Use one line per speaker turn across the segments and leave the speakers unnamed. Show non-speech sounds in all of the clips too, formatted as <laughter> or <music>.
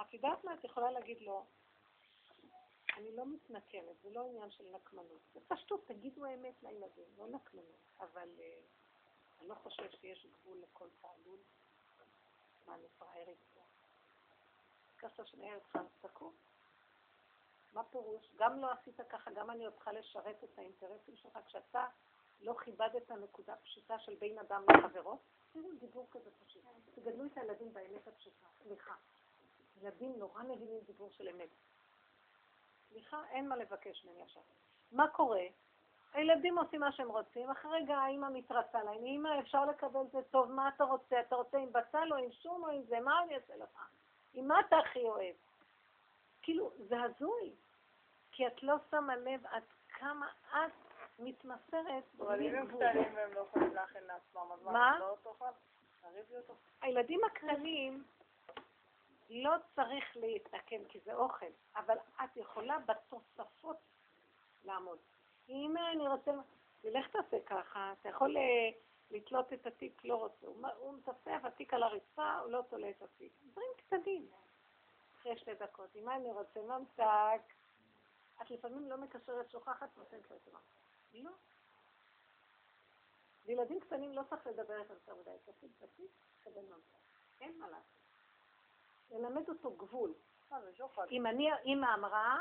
את יודעת מה את יכולה להגיד לו? אני לא מתנקמת, זה לא עניין של נקמנות. זה פשטות, תגידו האמת לילדים, לא נקמנות. אבל uh, אני לא חושב שיש גבול לכל תעלול. מה, פראיירית פה? ביקשת שנהיה אותך, תקום. מה פירוש? גם לא עשית ככה, גם אני עוד צריכה לשרת את האינטרסים שלך כשאתה לא כיבדת נקודה פשוטה של בין אדם לחברו? תראו דיבור כזה פשוט. תגדלו את הילדים באמת הפשוטה. סליחה. ילדים נורא מבינים דיבור של אמת. סליחה, אין מה לבקש ממני עכשיו. מה קורה? הילדים עושים מה שהם רוצים, אחרי רגע האמא מתרצה להם, אמא אפשר לקבל זה טוב, מה אתה רוצה? אתה רוצה עם בצל או עם שום או עם זה? מה אני אעשה לך? עם מה אתה הכי אוהב? כאילו, זה הזוי, כי את לא שמה לב עד כמה את מתמסרת.
אבל אם הם קטנים והם לא יכולים להכין לעצמם, אז מה? לא?
הילדים הקטנים, לא צריך להתנקם כי זה אוכל, אבל את יכולה בתוספות לעמוד. אם אני רוצה, תלך תעשה ככה, אתה יכול אה, לתלות את התיק, לא רוצה. הוא מצפצף, התיק על הרצפה, הוא לא תולה את התיק. דברים קטנים. אחרי שתי דקות, אם אני רוצה ממתק, את לפעמים לא מקשרת, שוכחת, נותנת לו את זה. לא. לילדים קטנים לא צריך לדבר איתם יותר מדי, תפיק, תפיק, תקבל ממתק. אין מה לעשות. ללמד אותו גבול.
אה,
אם אני, אימא אמרה,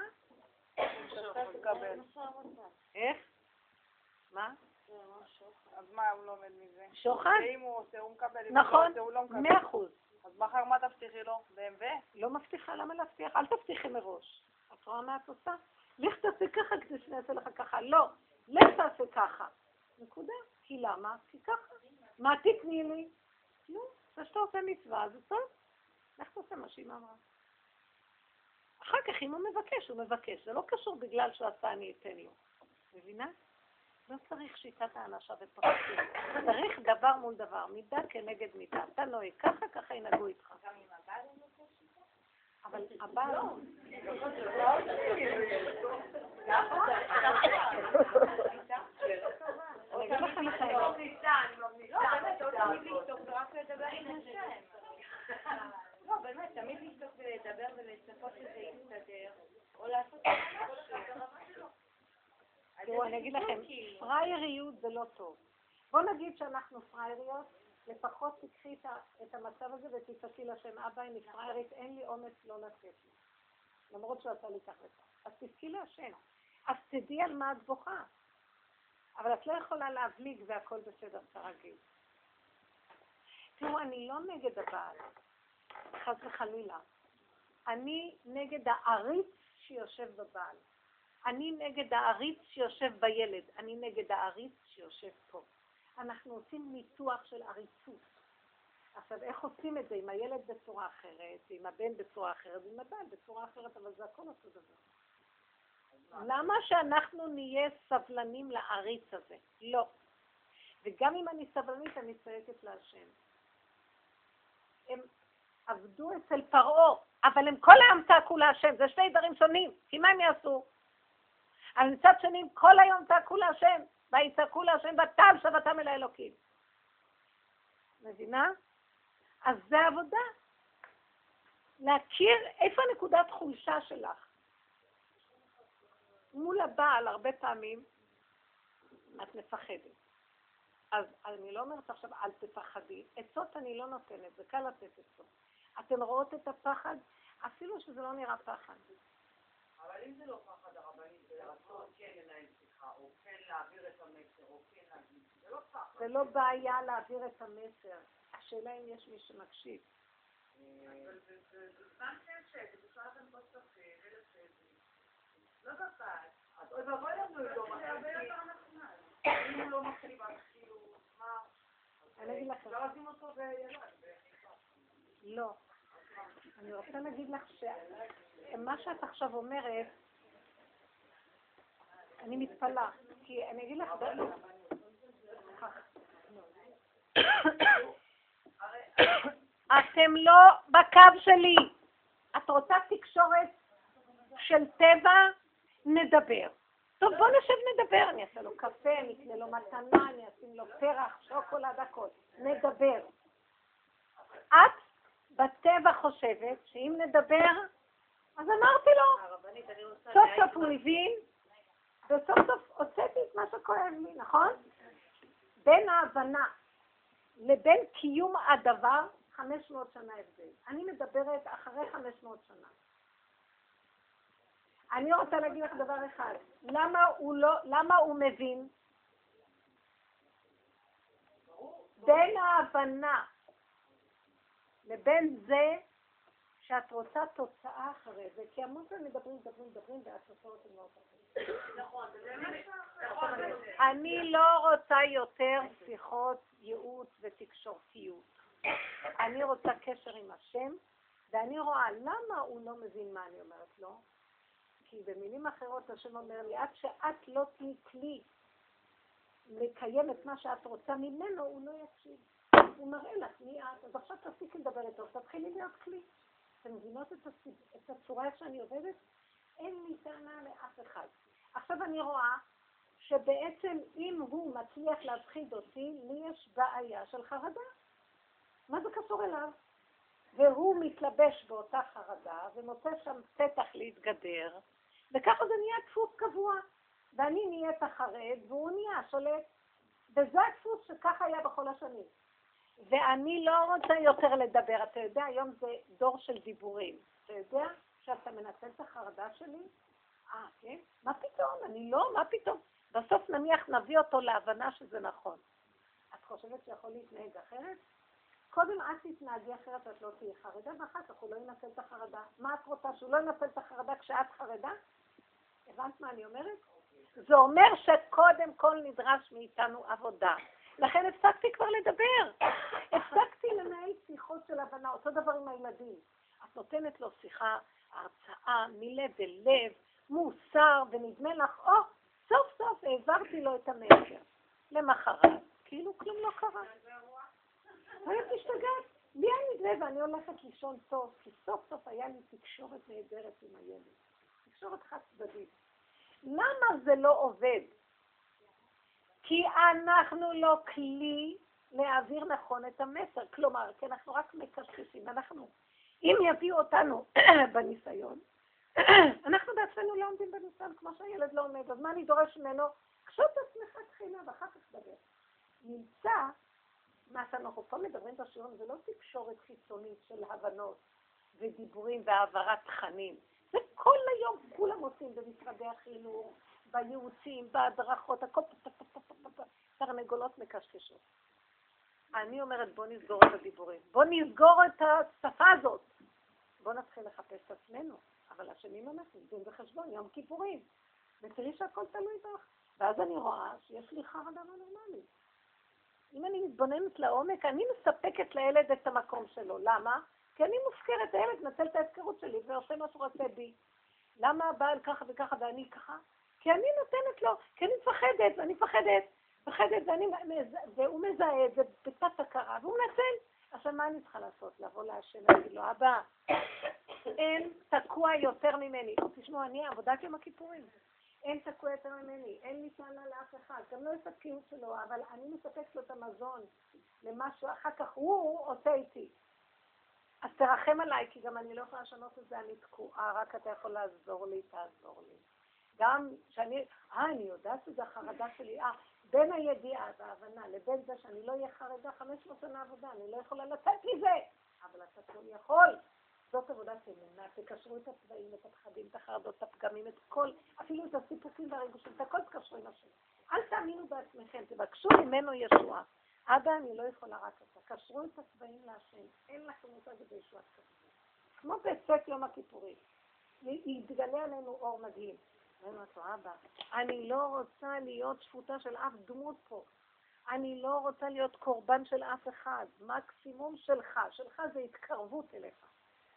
איך? מה?
אז מה הוא לומד מזה?
שוחד?
ואם הוא עושה, הוא מקבל.
נכון,
לא.
מאה אחוז.
אז מחר מה תבטיחי לו? ב.מ.ו?
לא מבטיחה, למה להבטיח? אל תבטיחי מראש. את רואה מה את עושה? לך תעשה ככה כדי שאני אעשה לך ככה. לא, לך תעשה ככה. נקודה. כי למה? כי ככה. מה תתני לי? נו, זה שאתה עושה מצווה, זה טוב. לך תעשה מה שאמא אמרה. אחר כך אם הוא מבקש, הוא מבקש. זה לא קשור בגלל שהוא עשה, אני אתן לו. מבינה? לא צריך שיטת האנשה ופרטים. צריך דבר מול דבר, מידה כנגד מידה. אתה נוהג ככה, ככה ינהגו איתך. הבעל אבל הבעל...
לא, באמת, תמיד לשתוק ולדבר ולצפות שזה יסתדר, או לעשות
תראו, אני אגיד לכם, פרייריות זה לא טוב. בוא נגיד שאנחנו פרייריות, לפחות תקחי את המצב הזה ותצעקי לשם, אבא, אני פריירית, אין לי אומץ לא לתת לי. למרות שהוא עשה לי כך וכך. אז תבכי להשם. אז תדעי על מה את בוכה. אבל את לא יכולה להבליג והכל בסדר כרגיל. תראו, אני לא נגד הבעל. חס וחלילה. אני נגד העריץ שיושב בבעל. אני נגד העריץ שיושב בילד. אני נגד העריץ שיושב פה. אנחנו עושים ניתוח של עריצות. עכשיו, איך עושים את זה? עם הילד בצורה אחרת, עם הבן בצורה אחרת, עם הבן בצורה אחרת, אבל זה הכל אותו דבר. למה שאנחנו נהיה סבלנים לעריץ הזה? לא. וגם אם אני סבלנית, אני צועקת להשם. הם עבדו אצל פרעה, אבל הם כל היום צעקו להשם, זה שני דברים שונים, כי מה הם יעשו? אבל מצד שני, כל היום צעקו להשם, ויצעקו להשם ותל שבתם אל האלוקים. מבינה? אז זה עבודה. להכיר איפה נקודת חולשה שלך. מול הבעל, הרבה פעמים, את מפחדת. אז אני לא אומרת עכשיו, אל תפחדי. עצות אני לא נותנת, זה קל לתת עצות. אתן רואות את הפחד, אפילו שזה לא נראה פחד.
אבל אם זה לא פחד הרבנית, זה רצון כן לנהל או כן להעביר את המסר, או כן להגיד, זה לא פחד.
זה לא בעיה להעביר את המסר. השאלה אם יש מי שמקשיב.
אבל זה זמן שקט, אפשר לכם פה קפה ולשבת. לא בפעד. אז אוי ואבוי לנו איתו מקשיב. אם הוא לא מקשיב, אז כאילו, מה?
אני אגיד לכם.
אפשר לשים אותו בילד.
לא. אני רוצה להגיד לך שמה שאת עכשיו אומרת, אני מתפלאה, כי אני אגיד לך... <coughs> אתם לא בקו שלי. את רוצה תקשורת של טבע? נדבר. טוב, בוא נשב נדבר. אני אעשה לו קפה, אני אקנה לו מתנה, אני אשים לו פרח, שוקולד, הכל. נדבר. את בטבע חושבת שאם נדבר, אז אמרתי לו. סוף סוף הוא הבין, וסוף סוף הוצאתי את מה שכואב לי, נכון? בין ההבנה לבין קיום הדבר, 500 שנה הבדל. אני מדברת אחרי 500 שנה. אני רוצה להגיד לך דבר אחד, למה הוא, לא, למה הוא מבין? בין ההבנה לבין זה שאת רוצה תוצאה אחרי זה, כי המון פעמים מדברים, מדברים, מדברים, והתוצאות הן לא נכון, נכון. אני לא רוצה יותר שיחות ייעוץ ותקשורתיות. אני רוצה קשר עם השם, ואני רואה למה הוא לא מבין מה אני אומרת לו. כי במילים אחרות השם אומר לי, עד שאת לא תהיי כלי לקיים את מה שאת רוצה ממנו, הוא לא יקשיב. הוא מראה לך מי את, אז עכשיו תפסיקי לדבר איתו, תתחילי להיות כלי. אתם מבינות את, הסיב... את הצורה איך שאני עובדת? אין לי טענה לאף אחד. עכשיו אני רואה שבעצם אם הוא מצליח להפחיד אותי, לי יש בעיה של חרדה. מה זה קשור אליו? והוא מתלבש באותה חרדה ומוצא שם פתח להתגדר, וככה זה נהיה דפוס קבוע. ואני נהיית החרד והוא נהיה שולט. וזה הדפוס שככה היה בכל השנים. ואני לא רוצה יותר לדבר. אתה יודע, היום זה דור של דיבורים. אתה יודע שאתה מנצל את החרדה שלי? אה, כן? מה פתאום? אני לא, מה פתאום? בסוף נניח נביא אותו להבנה שזה נכון. את חושבת שיכול להתנהג אחרת? קודם את תתנהגי אחרת, את לא תהיי חרדה, ואחר כך הוא לא ינצל את החרדה. מה את רוצה, שהוא לא ינצל את החרדה כשאת חרדה? הבנת מה אני אומרת? זה אומר שקודם כל נדרש מאיתנו עבודה. לכן הפסקתי כבר לדבר. <laughs> הפסקתי לנהל שיחות של הבנה, אותו דבר עם הילדים. את נותנת לו שיחה, הרצאה, מלב אל לב, מוסר, ונדמה לך, או, סוף סוף העברתי לו את המסר. למחרת, כאילו כלום לא קרה. היית משתגעת. לי היה נדמה ואני הולכת לישון טוב, כי סוף סוף היה לי תקשורת נהדרת עם הילד. תקשורת חד צדדית. למה זה לא עובד? כי אנחנו לא כלי להעביר נכון את המסר. כלומר, כי אנחנו רק מקשקשים. אנחנו, אם יביאו אותנו <clears throat> בניסיון, <clears throat> אנחנו בעצמנו לא עומדים בניסיון כמו שהילד לא עומד, אז מה אני דורש ממנו? קשוט את עצמך תחילה ואחר כך תדבר. נמצא מה שאנחנו פה מדברים בשיעור זה לא תקשורת חיצונית של הבנות ודיבורים והעברת תכנים. זה כל היום כולם עושים במשרדי החינוך, בייעוצים, בהדרכות, הכל תרנגולות מקשקשות. אני אומרת, בוא נסגור את הדיבורים. בוא נסגור את השפה הזאת. בוא נתחיל לחפש את עצמנו. אבל השנים אנחנו דין וחשבון, יום כיפורים. ותראי שהכל תלוי בך. ואז אני רואה שיש לי חרדה לא נורמלית. אם אני מתבוננת לעומק, אני מספקת לילד את המקום שלו. למה? כי אני מופקרת, הילד מנצל את ההפקרות שלי ועושה מה שהוא רוצה בי. למה הבעל ככה וככה ואני ככה? כי אני נותנת לו, כי אני מפחדת, ואני מפחדת, מפחדת, ואני, והוא מזהה את זה בתת הכרה, והוא מנצל. עכשיו, מה אני צריכה לעשות? לבוא להשם ולהגיד לו, אבא, אין תקוע יותר ממני. תשמעו, אני עבודת יום הכיפורים. אין תקוע יותר ממני, אין לי טענה לאף אחד, גם לא את הקיום שלו, אבל אני מספקת לו את המזון למשהו, אחר כך הוא עושה איתי. אז תרחם עליי, כי גם אני לא יכולה לשנות את זה, אני תקועה, רק אתה יכול לעזור לי, תעזור לי. גם שאני, אה, אני יודעת שזה החרדה שלי, אה, בין הידיעה וההבנה לבין זה שאני לא אהיה חרדה 500 שנה עבודה, אני לא יכולה לצאת מזה, אבל אתה כל יכול. זאת עבודת אמונה, תקשרו את הצבעים, את הפחדים, את החרדות, את הפגמים, את כל, אפילו את הסיפוקים והרגושים, את הכל תקשרו עם השם. אל תאמינו בעצמכם, תבקשו ממנו ישועה. אבא, אני לא יכולה רק אותה. קשרו את הצבעים להשם, אין לכם מושג בישועת כזאת. כמו בצאת יום הכיפורים. יתגלה עלינו אור מדהים. אומר לו, אבא, אני לא רוצה להיות שפוטה של אף דמות פה. אני לא רוצה להיות קורבן של אף אחד. מקסימום שלך. שלך זה התקרבות אליך.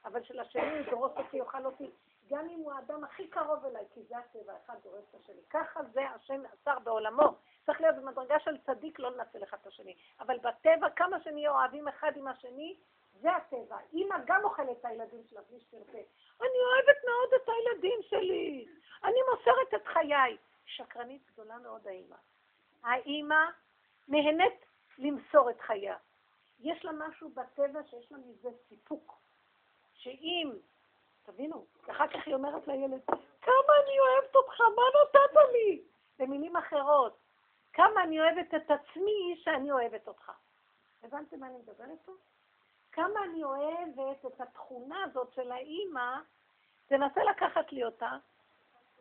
אבל של השני ידרוס אותי, יאכל אותי. גם אם הוא האדם הכי קרוב אליי, כי זה הטבע, אחד דורס את השני. ככה זה השם אסר בעולמו. צריך להיות במדרגה של צדיק, לא לנצל אחד את השני. אבל בטבע, כמה שנהיה אוהבים אחד עם השני, זה הטבע. אימא גם אוכלת את הילדים שלה, בלי שתרצה. אני אוהבת מאוד את הילדים שלי. אני מוסרת את חיי. שקרנית גדולה מאוד האימא. האימא נהנית למסור את חייה. יש לה משהו בטבע שיש לה מזה סיפוק. שאם, תבינו, אחר כך היא אומרת לילד, כמה אני אוהבת אותך, מה נתת לי? במילים אחרות, כמה אני אוהבת את עצמי שאני אוהבת אותך. הבנתם מה אני מדברת פה? כמה אני אוהבת את התכונה הזאת של האימא, תנסה לקחת לי אותה,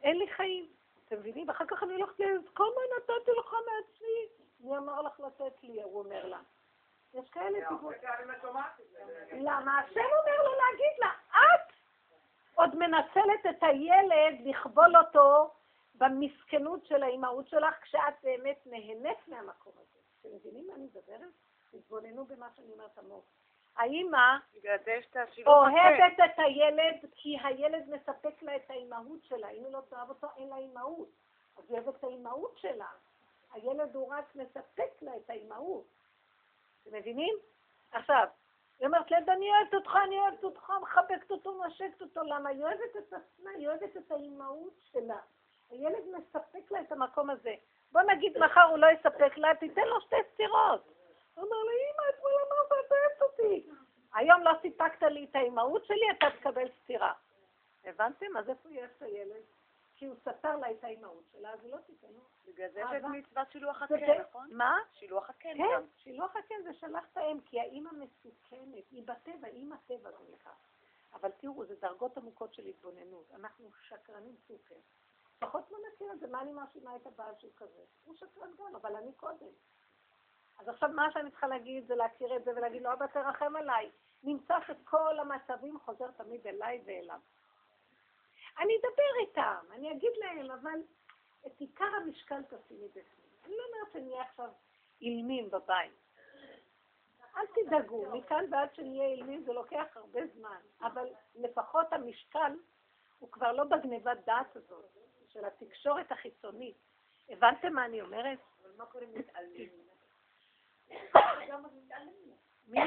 אין לי חיים. אתם מבינים? ואחר כך אני הולכת לילד, כמה נתתי לך מעצמי? מי אמר לך לתת לי? הוא אומר לה. יש כאלה טיפול. למה? השם אומר לו להגיד לה, את עוד מנצלת את הילד לכבול אותו במסכנות של האימהות שלך, כשאת באמת נהנית מהמקום הזה. אתם מבינים מה אני מדברת? תתבוננו במה שאני אומרת עמוק. האימא אוהבת את הילד כי הילד מספק לה את האימהות שלה. אם היא לא תאהב אותו, אין לה אימהות. אז היא אוהבת את האימהות שלה. הילד הוא רק מספק לה את האימהות. אתם מבינים? עכשיו, היא אומרת לילד, אני אוהבת אותך, אני אוהבת אותך, מחבקת אותו, נשקת אותו. למה? היא אוהבת את עצמה, היא אוהבת את האימהות שלה. הילד מספק לה את המקום הזה. בוא נגיד מחר הוא לא יספק לה, תיתן לו שתי סטירות. הוא אומר לה, אמא, אתמול אמרת, את אוהבת אותי. היום לא סיפקת לי את האימהות שלי, אתה תקבל סטירה. הבנתם? אז איפה יש הילד? כי הוא סתר לה את האימהות שלה, אז היא לא תיתן לו.
בגלל זה יש את מצוות שילוח הקן, נכון?
מה?
שילוח הקן
כן. שילוח הקן זה שלח את האם, כי האימא מסוכנת, היא בטבע, אימא טבע זה נקרא. אבל תראו, זה דרגות עמוקות של התבוננות. אנחנו שקרנים סופר. לפחות לא נכיר את זה, מה אני מאשימה את הבעל שהוא כזה? הוא שקרן גם, אבל אני קודם. אז עכשיו מה שאני צריכה להגיד זה להכיר את זה ולהגיד לו, אבא תרחם עליי. נמצא שכל המצבים חוזר תמיד אליי ואליו. אני אדבר איתם, אני אגיד להם, אבל את עיקר המשקל תשימי בפנים. אני לא אומרת שנהיה עכשיו אילמים בבית. אל תדאגו, מכאן ועד שנהיה אילמים זה לוקח הרבה זמן, אבל לפחות המשקל הוא כבר לא בגניבת דעת הזאת, של התקשורת החיצונית. הבנתם מה אני אומרת?
אבל מה קורה מתעלמים?
מי?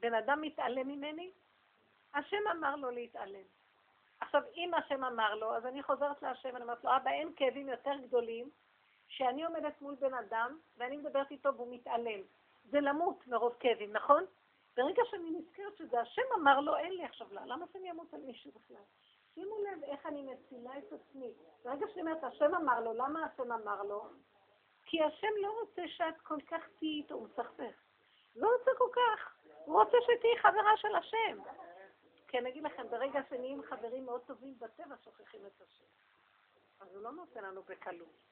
בן אדם מתעלם?
ממני? השם אמר לו להתעלם. עכשיו, אם השם אמר לו, אז אני חוזרת להשם, אני אומרת לו, אבא, אין כאבים יותר גדולים שאני עומדת מול בן אדם ואני מדברת איתו והוא מתעלם. זה למות מרוב כאבים, נכון? ברגע שאני נזכרת שזה השם אמר לו, אין לי עכשיו למה שאני אמות על מישהו בכלל? שימו לב איך אני מצילה את עצמי. ברגע שאני אומרת, השם אמר לו, למה השם אמר לו? כי השם לא רוצה שאת כל כך תהיי איתו, הוא מסכסך. לא רוצה כל כך. הוא רוצה שתהיי חברה של השם. כי אני אגיד לכם, ברגע שנהיים חברים מאוד טובים בטבע, שוכחים את השם. אז הוא לא נותן לנו בקלות.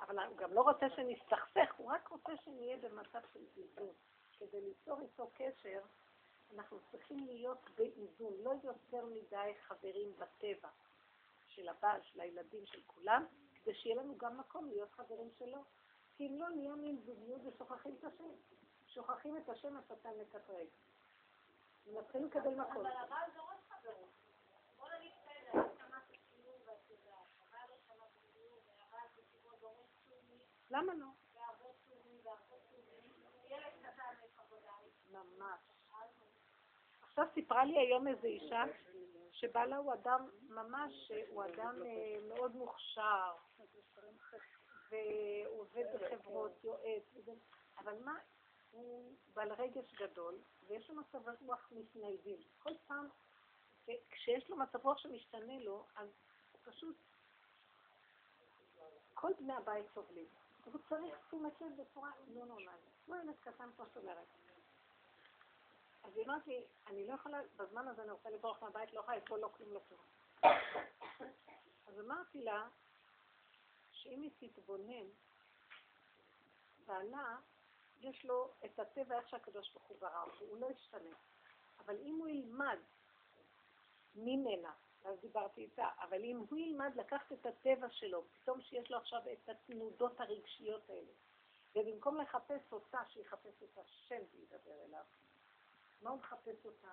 אבל הוא גם לא רוצה שנסתכסך, הוא רק רוצה שנהיה במצב של איזון. כדי ליצור איתו קשר, אנחנו צריכים להיות באיזון, לא יותר מדי חברים בטבע של הבעל, של הילדים, של כולם, כדי שיהיה לנו גם מקום להיות חברים שלו. כי אם לא, נהיה מין זוגיות ושוכחים את השם. שוכחים את השם, השטן מקטרג. מתחילים לקבל מקום.
אבל חברות. בוא נגיד בסדר, כמה שיעור, והבעל בשיעור דורש סומי,
למה לא?
עבודה.
ממש. עכשיו סיפרה לי היום איזו אישה שבעלה הוא אדם ממש, הוא אדם אה, מאוד מוכשר, והוא עובד בחברות, יועץ, אבל מה, הוא בעל רגש גדול, ויש לו מצב רוח מתניידים. כל פעם, כשיש לו מצב רוח שמשתנה לו, אז הוא פשוט, כל בני הבית סובלים. הוא צריך תשומת לב בצורה לא נורמלית. כמו ילד קטן, כמו שאת אומרת. אז היא אמרת לי, אני לא יכולה, בזמן הזה אני רוצה לברוח מהבית, לא יכולה לפעול, לא כלום, לא כלום. אז אמרתי לה, שאם היא תתבונן, בעלה, יש לו את הטבע איך שהקדוש ברוך הוא ברא אותו, הוא לא ישתנה. אבל אם הוא ילמד ממנה, אז דיברתי איתה, אבל אם הוא ילמד לקחת את הטבע שלו, פתאום שיש לו עכשיו את התנודות הרגשיות האלה, ובמקום לחפש אותה, שיחפש את השם וידבר אליו, מה הוא מחפש אותה?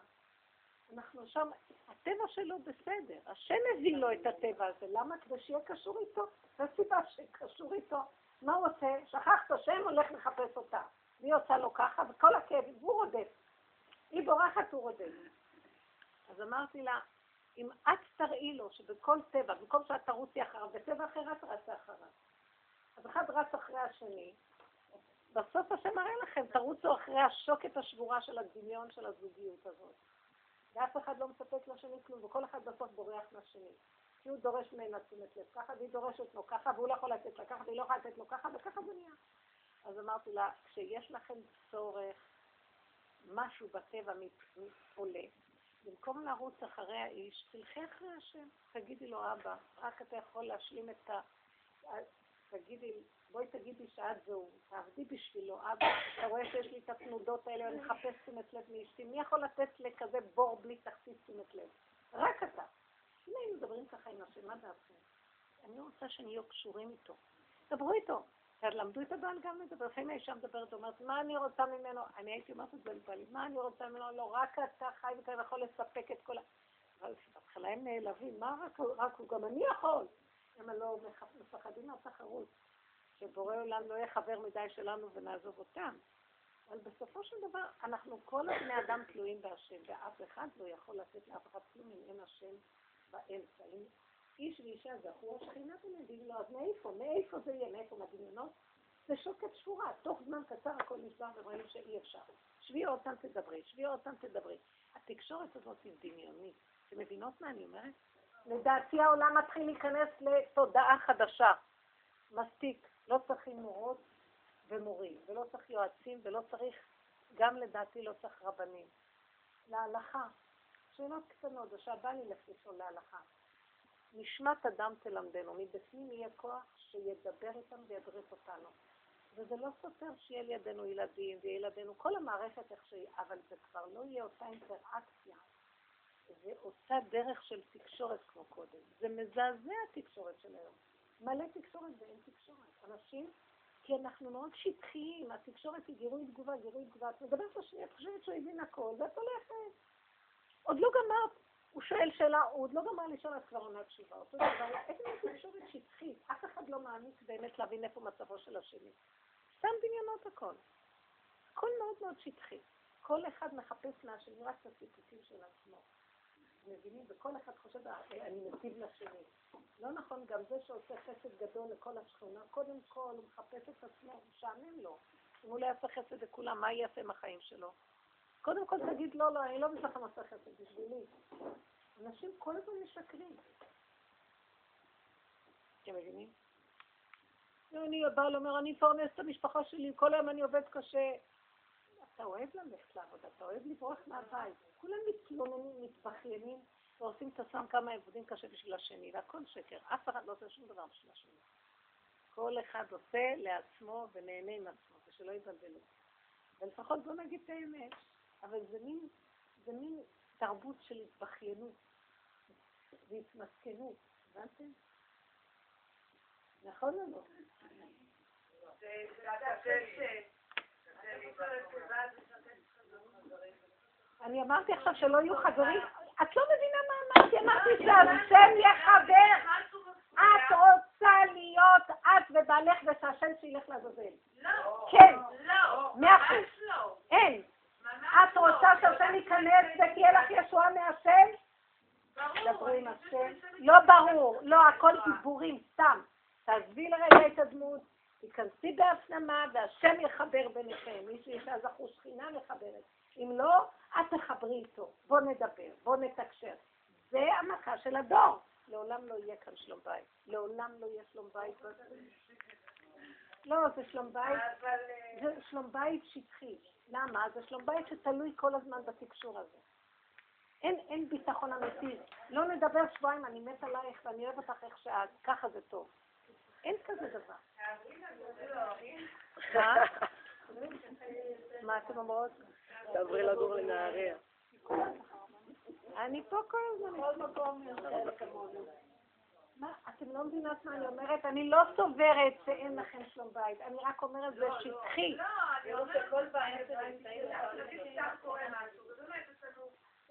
אנחנו שם, הטבע שלו בסדר, השם מביא לו את הטבע הזה, למה? כדי שיהיה קשור איתו, זו סיבה שקשור איתו. מה הוא עושה? שכח את השם, הולך לחפש אותה. והיא עושה לו ככה, וכל הכאב, והוא רודף. היא בורחת, הוא רודף. אז אמרתי לה, אם את תראי לו שבכל טבע, במקום שאת תרוצי אחריו, בטבע אחר את רצה אחריו. אז אחד רץ אחרי השני, בסוף השם מראה לכם, תרוצו אחרי השוקת השבורה של הדמיון של הזוגיות הזאת. ואף אחד לא מספק לשני כלום, וכל אחד בסוף בורח מהשני. כי הוא דורש ממנה תשומת לב ככה, והיא דורשת לו ככה, והוא לא יכול לתת לה ככה, והיא לא יכולה לתת לו ככה, וככה זה נהיה. אז אמרתי לה, כשיש לכם צורך, משהו בטבע עולה, במקום לרוץ אחרי האיש, תלכי אחרי השם. תגידי לו, אבא, רק אתה יכול להשלים את ה... תגידי, בואי תגידי שאת זהו, תעבדי בשבילו, אבא, אתה רואה שיש לי את התנודות האלה, אני מחפש תשומת לב מאשתי, מי יכול לתת לכזה בור בלי תחתית תשומת לב? רק אתה. אם היינו מדברים ככה עם השם, מה דעתכם? אני רוצה שנהיו קשורים איתו. דברו איתו. למדו את הבעל גם לדבר. לפעמים האישה מדברת ואומרת, מה אני רוצה ממנו? אני הייתי אומרת את זה לבעלי, מה אני רוצה ממנו? לא, רק אתה חי וכאלה יכול לספק את כל ה... אבל בהתחלה הם נעלבים, מה רק הוא? גם אני יכול. הם לא מפחדים מהתחרות, שבורא עולם לא יהיה חבר מדי שלנו ונעזוב אותם. אבל בסופו של דבר, אנחנו כל הבני אדם תלויים בהשם, ואף אחד לא יכול לתת לאף אחד כלום אם אין השם באמצע. אם איש ואישה זכו, שכינה בנדים לו, אז מאיפה? מאיפה זה יהיה? מאיפה? מהדמיונות? זה שוקת שבורה. תוך זמן קצר הכל נשבר ורואים שאי אפשר. שבי עוד פעם תדברי, שבי עוד פעם תדברי. התקשורת הזאת היא דמיונית. אתם מבינות מה אני אומרת? לדעתי העולם מתחיל להיכנס לתודעה חדשה. מספיק. לא צריכים מורות ומורים, ולא צריך יועצים, ולא צריך, גם לדעתי לא צריך רבנים. להלכה. שאלות קטנות, או שהבא ילך לשאול להלכה. נשמת אדם תלמדנו, מבפנים יהיה כוח שידבר איתם וידריך אותנו. וזה לא סותר שיהיה לידינו ילדים וילדינו, כל המערכת איך שהיא, אבל זה כבר לא יהיה אותה אינטראקציה. זה אותה דרך של תקשורת כמו קודם. זה מזעזע התקשורת של היום. מלא תקשורת ואין תקשורת. אנשים, כי אנחנו מאוד שטחיים, התקשורת היא גירוי תגובה, גירוי תגובה. את מדברת לשני, את חושבת שהוא הבין הכל, ואת הולכת. עוד לא גמרת, הוא שואל שאלה, הוא עוד לא גמר לשאול, את כבר עונה תשובה. אותו דבר, מין תקשורת שטחית, אף אחד לא מעמיק באמת להבין איפה מצבו של השני. סתם דמיונות הכל. הכל מאוד מאוד שטחי. כל אחד מחפש מהשני רק את הסיפוקים של עצמו. מבינים? וכל אחד חושב, אה, אני מטיב לשני. לא נכון, גם זה שעושה חסד גדול לכל השכונה, קודם כל הוא מחפש את עצמו, הוא משעמם לו. אם הוא לא יעשה חסד לכולם, מה יעשה עם החיים שלו? קודם כל תגיד, לא, לא, אני לא בשבילך עושה חסד, בשבילי. אנשים כל הזמן משקרים. אתם מבינים? אני, הבעל אומר, אני אפרנס את המשפחה שלי, כל היום אני עובד קשה. אתה אוהב ללכת לעבודה, אתה אוהב לברוח מהבית. כולם מתלוננים, מתבכיינים, ועושים את עצמם כמה עבודים קשה בשביל השני, והכל שקר. אף אחד לא עושה שום דבר בשביל השני. כל אחד עושה לעצמו ונהנה עם עצמו, ושלא יבלבלו. ולפחות בוא נגיד את האמת, אבל זה מין, זה מין תרבות של התבכיינות והתמסכנות, הבנתם? נכון או לא? אני אמרתי עכשיו שלא יהיו חברים, את לא מבינה מה אמרתי, אמרתי שהשם יחבר. את רוצה להיות את ובעלך ושהשם שילך לעזאזל.
לא.
כן.
לא.
מאה אחוז.
לא.
אין. את רוצה שהשם ייכנס ותהיה לך ישועה מהשם? עם השם. לא ברור, לא, הכל דיבורים, סתם. תעזבי לרגע את הדמות, תיכנסי בהפנמה והשם יחבר ביניכם. מי לה זכו שכינה מחברת. אם לא, את תחברי איתו. בוא נדבר, בוא נתקשר. זה המכה של הדור. לעולם לא יהיה כאן שלום בית. לעולם לא יהיה שלום בית. לא, זה שלום בית, זה שלום בית שטחי. למה? זה שלום בית שתלוי כל הזמן בתקשור הזה. אין, אין ביטחון אמיתי. לא נדבר שבועיים, אני מת עלייך ואני אוהב אותך איך שאת, ככה זה טוב. אין כזה דבר. <laughs> מה אתם אומרות?
תעברי לגור לנהריה.
אני פה כל הזמן. כל מקום מה, אתם לא מבינות מה אני אומרת? אני לא סוברת שאין לכם שלום בית, אני רק אומרת זה שטחי.
לא, אני אומרת שכל בית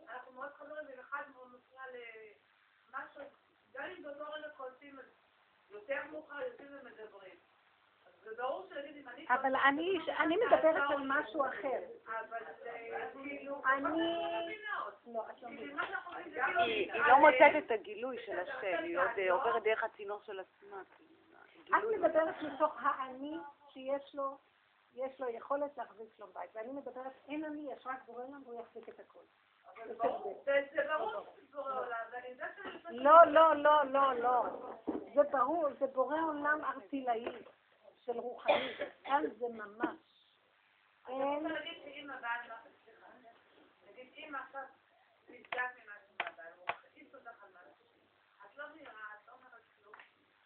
אנחנו מאוד חברים, ואחד מאוד מפריע למשהו, גם אם באותו רגע קולטים יותר מאוחר יוצאים ומדברים.
אבל אני, אני מדברת על משהו אחר.
כאילו,
אני...
לא,
כאילו, היא לא מוצאת את הגילוי של השם, היא עוד אה, עוברת דרך הצינור של עצמה.
את מדברת מתוך האני שיש לו יש לו יכולת להחזיק שלום בית. ואני מדברת, אין אני, יש רק בורא עולם והוא יחזיק את הכל. לא, לא, לא, לא, לא. זה ברור, זה בורא עולם ארטילאי של רוחני, כאן זה ממש.
אני רוצה להגיד שאם הבעל, סליחה, נגיד אם עכשיו נפגעת ממשהו מהבעל, הוא מכעיס אותך על משהו, את לא נראה, את לא אומרת כלום,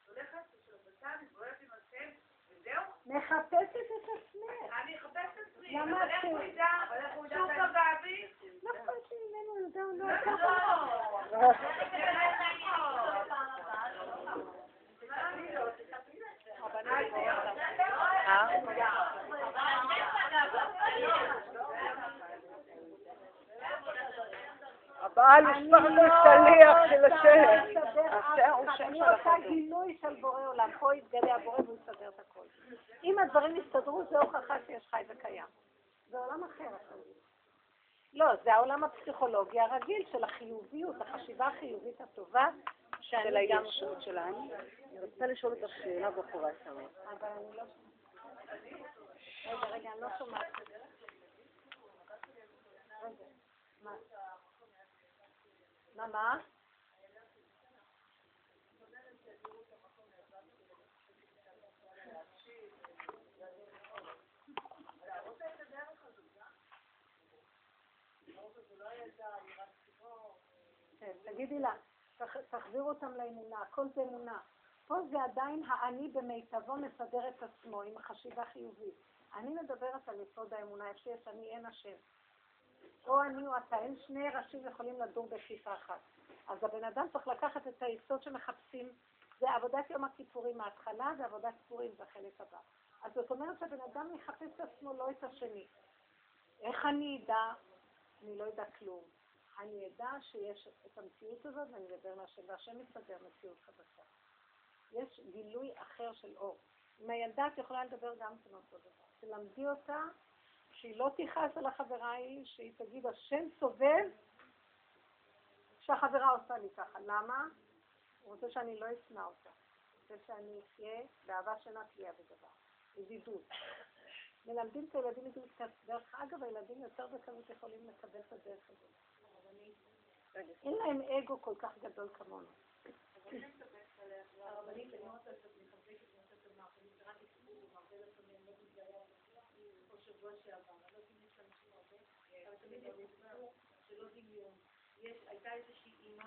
הולכת ושלבתה, מתבוארת עם השם, וזהו,
מחפשת את עצמך.
אני עצמי,
למה
אבל איך
את-
הוא ידע שהוא פגע בי?
לא אכפת לי ממנו, זהו, לא.
לא,
הבעל הוא שליח של השם.
אני רוצה. גילוי של בורא עולם. פה יתגלה הבורא והוא יסדר את הכל. אם הדברים יסתדרו, זה הוכחה שיש חי וקיים. זה עולם אחר. עכשיו. לא, זה העולם הפסיכולוגי הרגיל של החיוביות, החשיבה החיובית הטובה,
של. הישות שלנו. אני רוצה לשאול אותך שאלה בחורה שמה.
אבל אני לא. רגע, רגע, אני לא שומעת. מה? מה, כן, תגידי לה, תח- תחזירו אותם לאמונה, הכל זה אמונה. פה זה עדיין האני במיטבו מסדר את עצמו עם חשיבה חיובית. אני מדברת על יסוד האמונה, איפה שיש אני אין השם. או אני או אתה, אין שני ראשים יכולים לדור בכפיפה אחת. אז הבן אדם צריך לקחת את היסוד שמחפשים, זה עבודת יום הכיפורים מההתחלה ועבודת כיפורים זה החלק הבא. אז זאת אומרת שהבן אדם מחפש את עצמו, לא את השני. איך אני אדע? אני לא אדע כלום. אני אדע שיש את המציאות הזאת ואני אדבר מהשם, והשם יסדר מציאות חדשה. יש גילוי אחר של אור. עם הילדה את יכולה לדבר גם כן אותו דבר. תלמדי אותה שהיא לא תכעס על החברה ההיא, שהיא תגיד, השם סובב שהחברה עושה לי ככה. למה? הוא רוצה שאני לא אשנא אותה. רוצה שאני אחיה באהבה שאינה תלויה בדבר. ידידות. מלמדים את הילדים ידידות. דרך אגב, הילדים יותר בקלות יכולים לקבל את הדרך הזאת. אין להם אגו כל כך גדול כמונו.
הייתה איזושהי אימא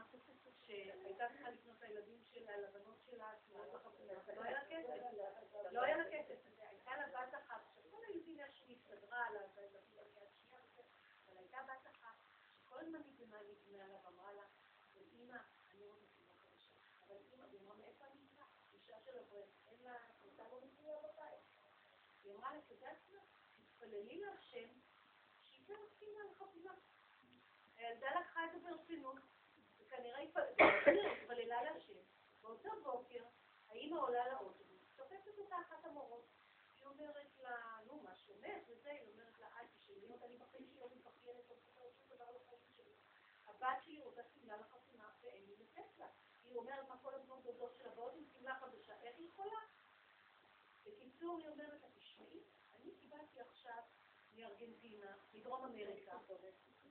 שהייתה צריכה לקנות את הילדים שלה, לבנות שלה, לא היה לה כסף, לא היה לה כסף, הייתה לה בת אחת, שכל היהודים שהיא הסתדרה עליו, אבל הייתה בת אחת, שכל הזמן נגנה נגנה עליו, אמרה לה, אמא, אני רוצה תמונה חדשה, אבל אמא, היא אמרה, מאיפה אני אקרא? אישה של אברך, אין לה, הייתה לא מצויה בבית. היא אמרה לה, תדעת מה? תתפללי להשם, שייתן תמונה לחבילה. הילדה לקחה את זה ברצינות, וכנראה <coughs> התפללה להשם. באותו בוקר, האמא עולה לאוטובוס, תופסת אותה אחת המורות. היא אומרת לה, נו, מה שלומך וזה, היא אומרת לה, אל תשאלי אותה, אני בחיים שלי לא מתבכיינת, לא מספרת שום דבר לחיים שלי. הבת שלי רוצה שמלה לחתונה ואין לי לתת לה. היא אומרת, מה כל הזמן דודות שלה באות עם שמלה חדשה, איך היא יכולה? בקיצור, היא אומרת לה, תשמעי, אני קיבלתי עכשיו מארגנטינה, מדרום אמריקה,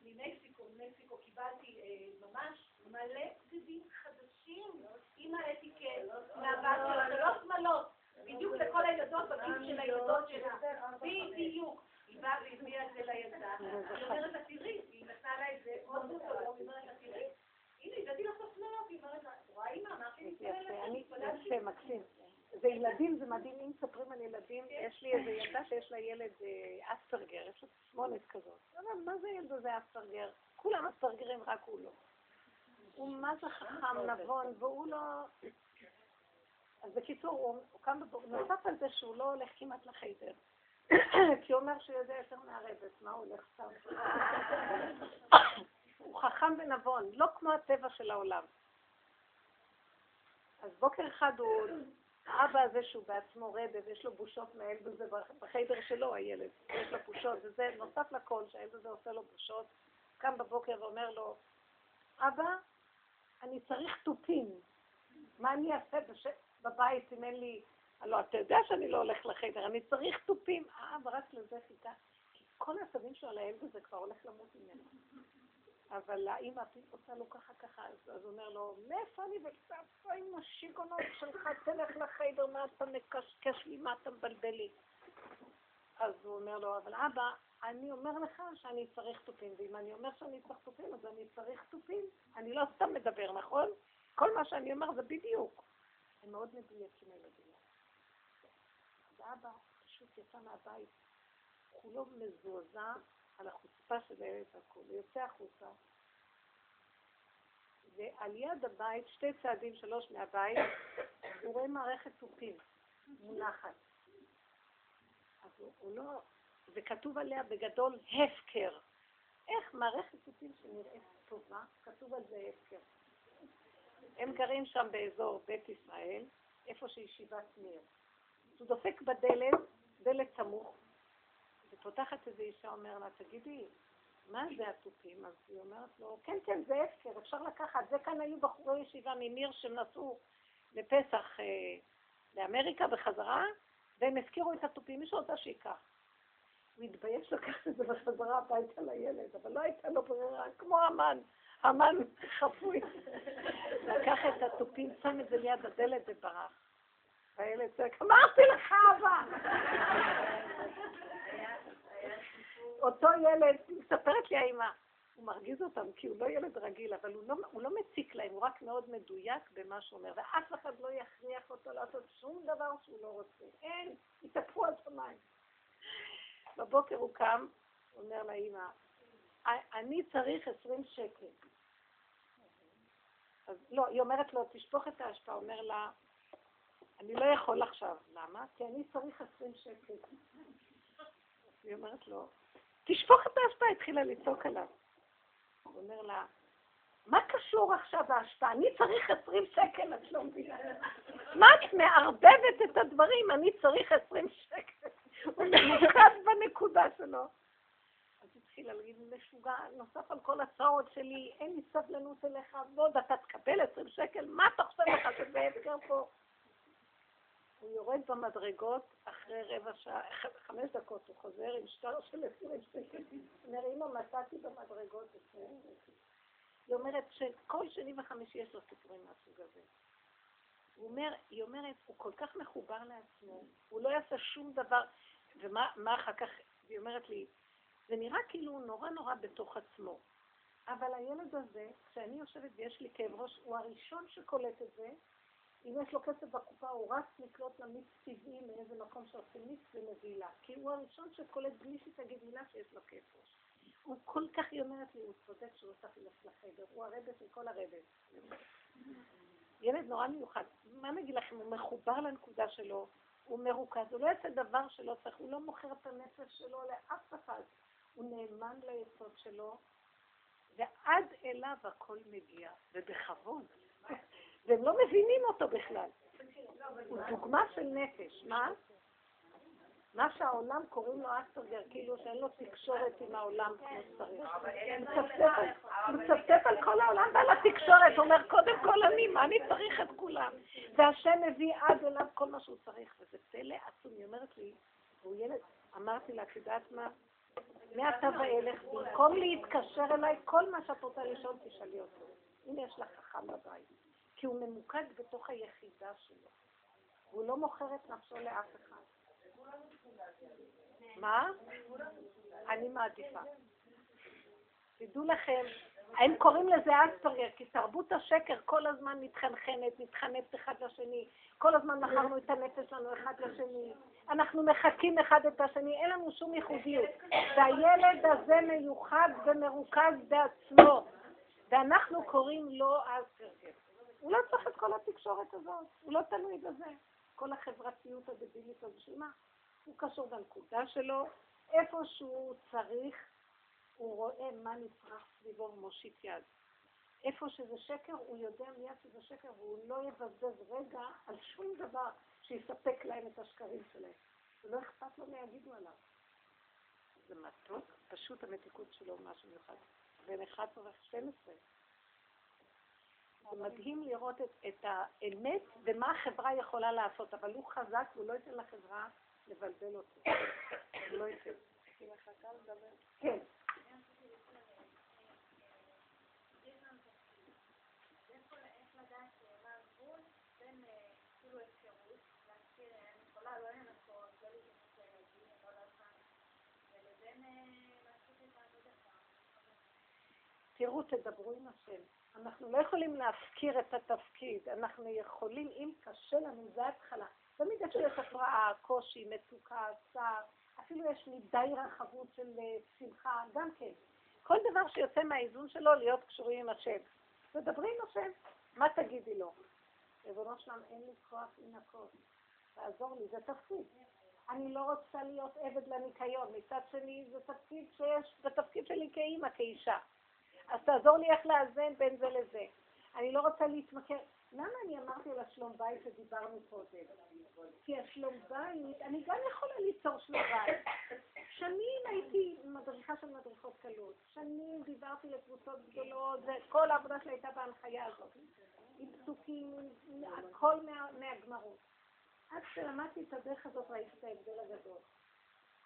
ממקסיקו, ממקסיקו קיבלתי אה, ממש מלא בגדים חדשים עם האטיקט מהבת שלה, לא שמלות, בדיוק לכל הילדות בגיל של הילדות שלה, בדיוק. היא באה והביאה את זה לילדה, <laughs> היא אומרת לה, תראי, זה, עוד אומרת לה, תראי, הנה, היא אומרת לה, רואה אימא, לי,
יפה, מקסים. זה ילדים, זה מדהים, אם מספרים על ילדים, יש לי איזה ילדה שיש לה ילד אה, אספרגר, יש לה תסמונת כזאת. אבל מה זה ילד הזה אספרגר? כולם אספרגרים, רק הוא לא. הוא מה זה חכם, נבון, והוא לא... אז בקיצור, הוא, הוא קם בבוקר, נוסף על זה שהוא לא הולך כמעט לחיידר. <coughs> כי הוא אומר שהוא יודע יותר מהרבת, מה הוא הולך סתם? <coughs> הוא חכם ונבון, לא כמו הטבע של העולם. אז בוקר אחד הוא, האבא הזה שהוא בעצמו רבה ויש לו בושות מהילד הזה בחדר שלו, הילד, יש לו בושות, וזה נוסף לכל שהילד הזה עושה לו בושות, קם בבוקר ואומר לו, אבא, אני צריך תופים, מה אני אעשה בש... בבית אם אין לי הלוא אתה יודע שאני לא הולך לחדר, אני צריך תופים. האבא רק לזה חיכה. כי כל העצבים שלו על הילד הזה כבר הולך למות ממנו. אבל האמא עושה לו ככה ככה, אז הוא אומר לו, מאיפה אני וצפה עם השיגונות שלך, תלך לחדר, מה אתה מקשקש לי, מה אתה מבלבל לי? אז הוא אומר לו, אבל אבא, אני אומר לך שאני צריך תופים, ואם אני אומר שאני צריך תופים, אז אני צריך תופים. אני לא סתם מדבר, נכון? כל מה שאני אומר זה בדיוק. הם מאוד מדויקים הילדים. אז אבא פשוט יצא מהבית, כולו מזועזע על החוצפה של הילד והכול. הוא יוצא החוצה, ועל יד הבית, שתי צעדים, שלוש מהבית, הוא רואה מערכת תופים מונחת. אז הוא, הוא לא, וכתוב עליה בגדול הפקר. איך מערכת תופים שנראית טובה, כתוב על זה הפקר. הם גרים שם באזור בית ישראל, איפה שישיבת ניר. הוא דופק בדלת, דלת סמוך, ופותחת איזו אישה, אומר לה, תגידי, מה זה התופים? אז היא אומרת לו, כן, כן, זה הפקר, אפשר לקחת. זה כאן היו בחורי ישיבה מניר שנסעו לפסח אה, לאמריקה בחזרה, והם הזכירו את התופים, מי שרוצה שייקח. הוא התבייש לקחת את זה בחזרה הביתה לילד, אבל לא הייתה לו ברירה, כמו המן. המן חפוי. לקח את התופים, שם את זה ליד הדלת וברח. והילד צועק, אמרתי לך, אבא! אותו ילד, מספרת לי האמא, הוא מרגיז אותם כי הוא לא ילד רגיל, אבל הוא לא, הוא לא מציק להם, הוא רק מאוד מדויק במה שהוא אומר, ואף אחד לא יכריח אותו לעשות שום דבר שהוא לא רוצה. אין, יתהפכו על שמיים. בבוקר הוא קם, אומר לאמא, אני צריך עשרים שקל. אז לא, היא אומרת לו, תשפוך את ההשפעה, אומר לה, אני לא יכול עכשיו. למה? כי אני צריך עשרים שקל. היא אומרת לו, תשפוך את ההשפעה, התחילה לצעוק עליו. הוא אומר לה, מה קשור עכשיו ההשפעה? אני צריך עשרים שקל, את לא מבינה. מה את מערבבת את הדברים? אני צריך עשרים שקל. הוא ממוקד בנקודה שלו. אז התחילה להגיד, משוגע, נוסף על כל הצעות שלי, אין לי סבלנות אליך, ועוד אתה תקבל עשרים שקל, מה אתה חושב לך שזה הפקר פה? הוא יורד במדרגות, אחרי רבע שעה, חמש דקות הוא חוזר עם שטר של עשרים שקל. אומר, אמא, מצאתי במדרגות היא אומרת שכל שני וחמישי יש לו סיפורים מהסוג הזה. הוא אומר, היא אומרת, הוא כל כך מחובר לעצמו, הוא לא יעשה שום דבר, ומה אחר כך, היא אומרת לי, זה נראה כאילו הוא נורא נורא בתוך עצמו. אבל הילד הזה, כשאני יושבת ויש לי כאב ראש, הוא הראשון שקולט את זה, אם יש לו כסף בקופה, הוא רץ לקלוט למיץ טבעי מאיזה מקום שעושים מיץ ומביא. כי הוא הראשון שקולט בלי שתגיד מילה שיש לו כסף. הוא כל כך, היא אומרת לי, הוא צודק שהוא צריך ללכת לחדר. הוא הרבה של כל הרבה. ילד נורא מיוחד. מה נגיד לכם, הוא מחובר לנקודה שלו, הוא מרוכז, הוא לא יעשה דבר שלא צריך, הוא לא מוכר את הנפש שלו לאף אחד. הוא נאמן ליסוד שלו, ועד אליו הכל מגיע, ובכבוד. והם לא מבינים אותו בכלל. הוא דוגמה של נפש. מה? מה שהעולם קוראים לו אסטרגר, כאילו שאין לו תקשורת עם העולם כמו שצריך. הוא מצפצף על כל העולם ועל התקשורת, הוא אומר, קודם כל אני, מה אני צריך את כולם? והשם מביא עד אליו כל מה שהוא צריך, וזה פלא עצום. היא אומרת לי, הוא ילד, אמרתי לה, את יודעת מה? מעתה ואילך, במקום להתקשר אליי, כל מה שאת רוצה לשאול, תשאלי אותו. הנה יש לך חכם בבית. כי הוא ממוקד בתוך היחידה שלו. והוא לא מוכר את נפשו לאף אחד. מה? אני מעדיפה. תדעו לכם, הם קוראים לזה אספרגר, כי תרבות השקר כל הזמן מתחנחנת, מתחנפת אחד לשני. כל הזמן מכרנו את הנפש שלנו אחד לשני. אנחנו מחקים אחד את השני, אין לנו שום ייחודיות. והילד הזה מיוחד ומרוכז בעצמו. ואנחנו קוראים לו אספרגר. הוא לא צריך את כל התקשורת הזאת, הוא לא תלוי בזה. כל החברתיות הדבילית הזאת, בשביל מה? הוא קשור בנקודה שלו, איפה שהוא צריך, הוא רואה מה נצרך סביבו ומושיט יד. איפה שזה שקר, הוא יודע מיד שזה שקר, והוא לא יבזבז רגע על שום דבר שיספק להם את השקרים שלהם. ולא אכפת לו מה יגידו עליו. זה מתוק, פשוט המתיקות שלו משהו מיוחד. בין 11 ו-12. זה מדהים לראות את, את האמת ומה החברה יכולה לעשות, אבל הוא חזק, הוא לא ייתן לחברה לבלבל אותו. <coughs> הוא לא ייתן. כן. תראו, תדברו עם השם. אנחנו לא יכולים להפקיר את התפקיד, אנחנו יכולים, אם קשה לנו, זה ההתחלה. תמיד יש להיות הפרעה, קושי, מצוקה, צער, אפילו יש מדי רחבות של אה, שמחה, גם כן. כל דבר שיוצא מהאיזון שלו, להיות קשורים עם השם. תדברי עם השם, מה תגידי לו? ריבונו שלם, אין לי כוח לנקות, תעזור לי, זה תפקיד. אני לא רוצה להיות עבד לניקיון, מצד שני זה תפקיד שיש, זה תפקיד שלי כאימא, כאישה. אז תעזור לי איך לאזן בין זה לזה. אני לא רוצה להתמכר. למה אני אמרתי על השלום בית שדיברנו קודם? כי השלום בית, אני גם יכולה ליצור שלום בית. שנים הייתי מדריכה של מדריכות קלות. שנים דיברתי לקבוצות גדולות, וכל העבודה שלי הייתה בהנחיה הזאת. עם פסוקים, הכל מהגמרות. עד שלמדתי את הדרך הזאת ראיתי את ההבדל הגדול.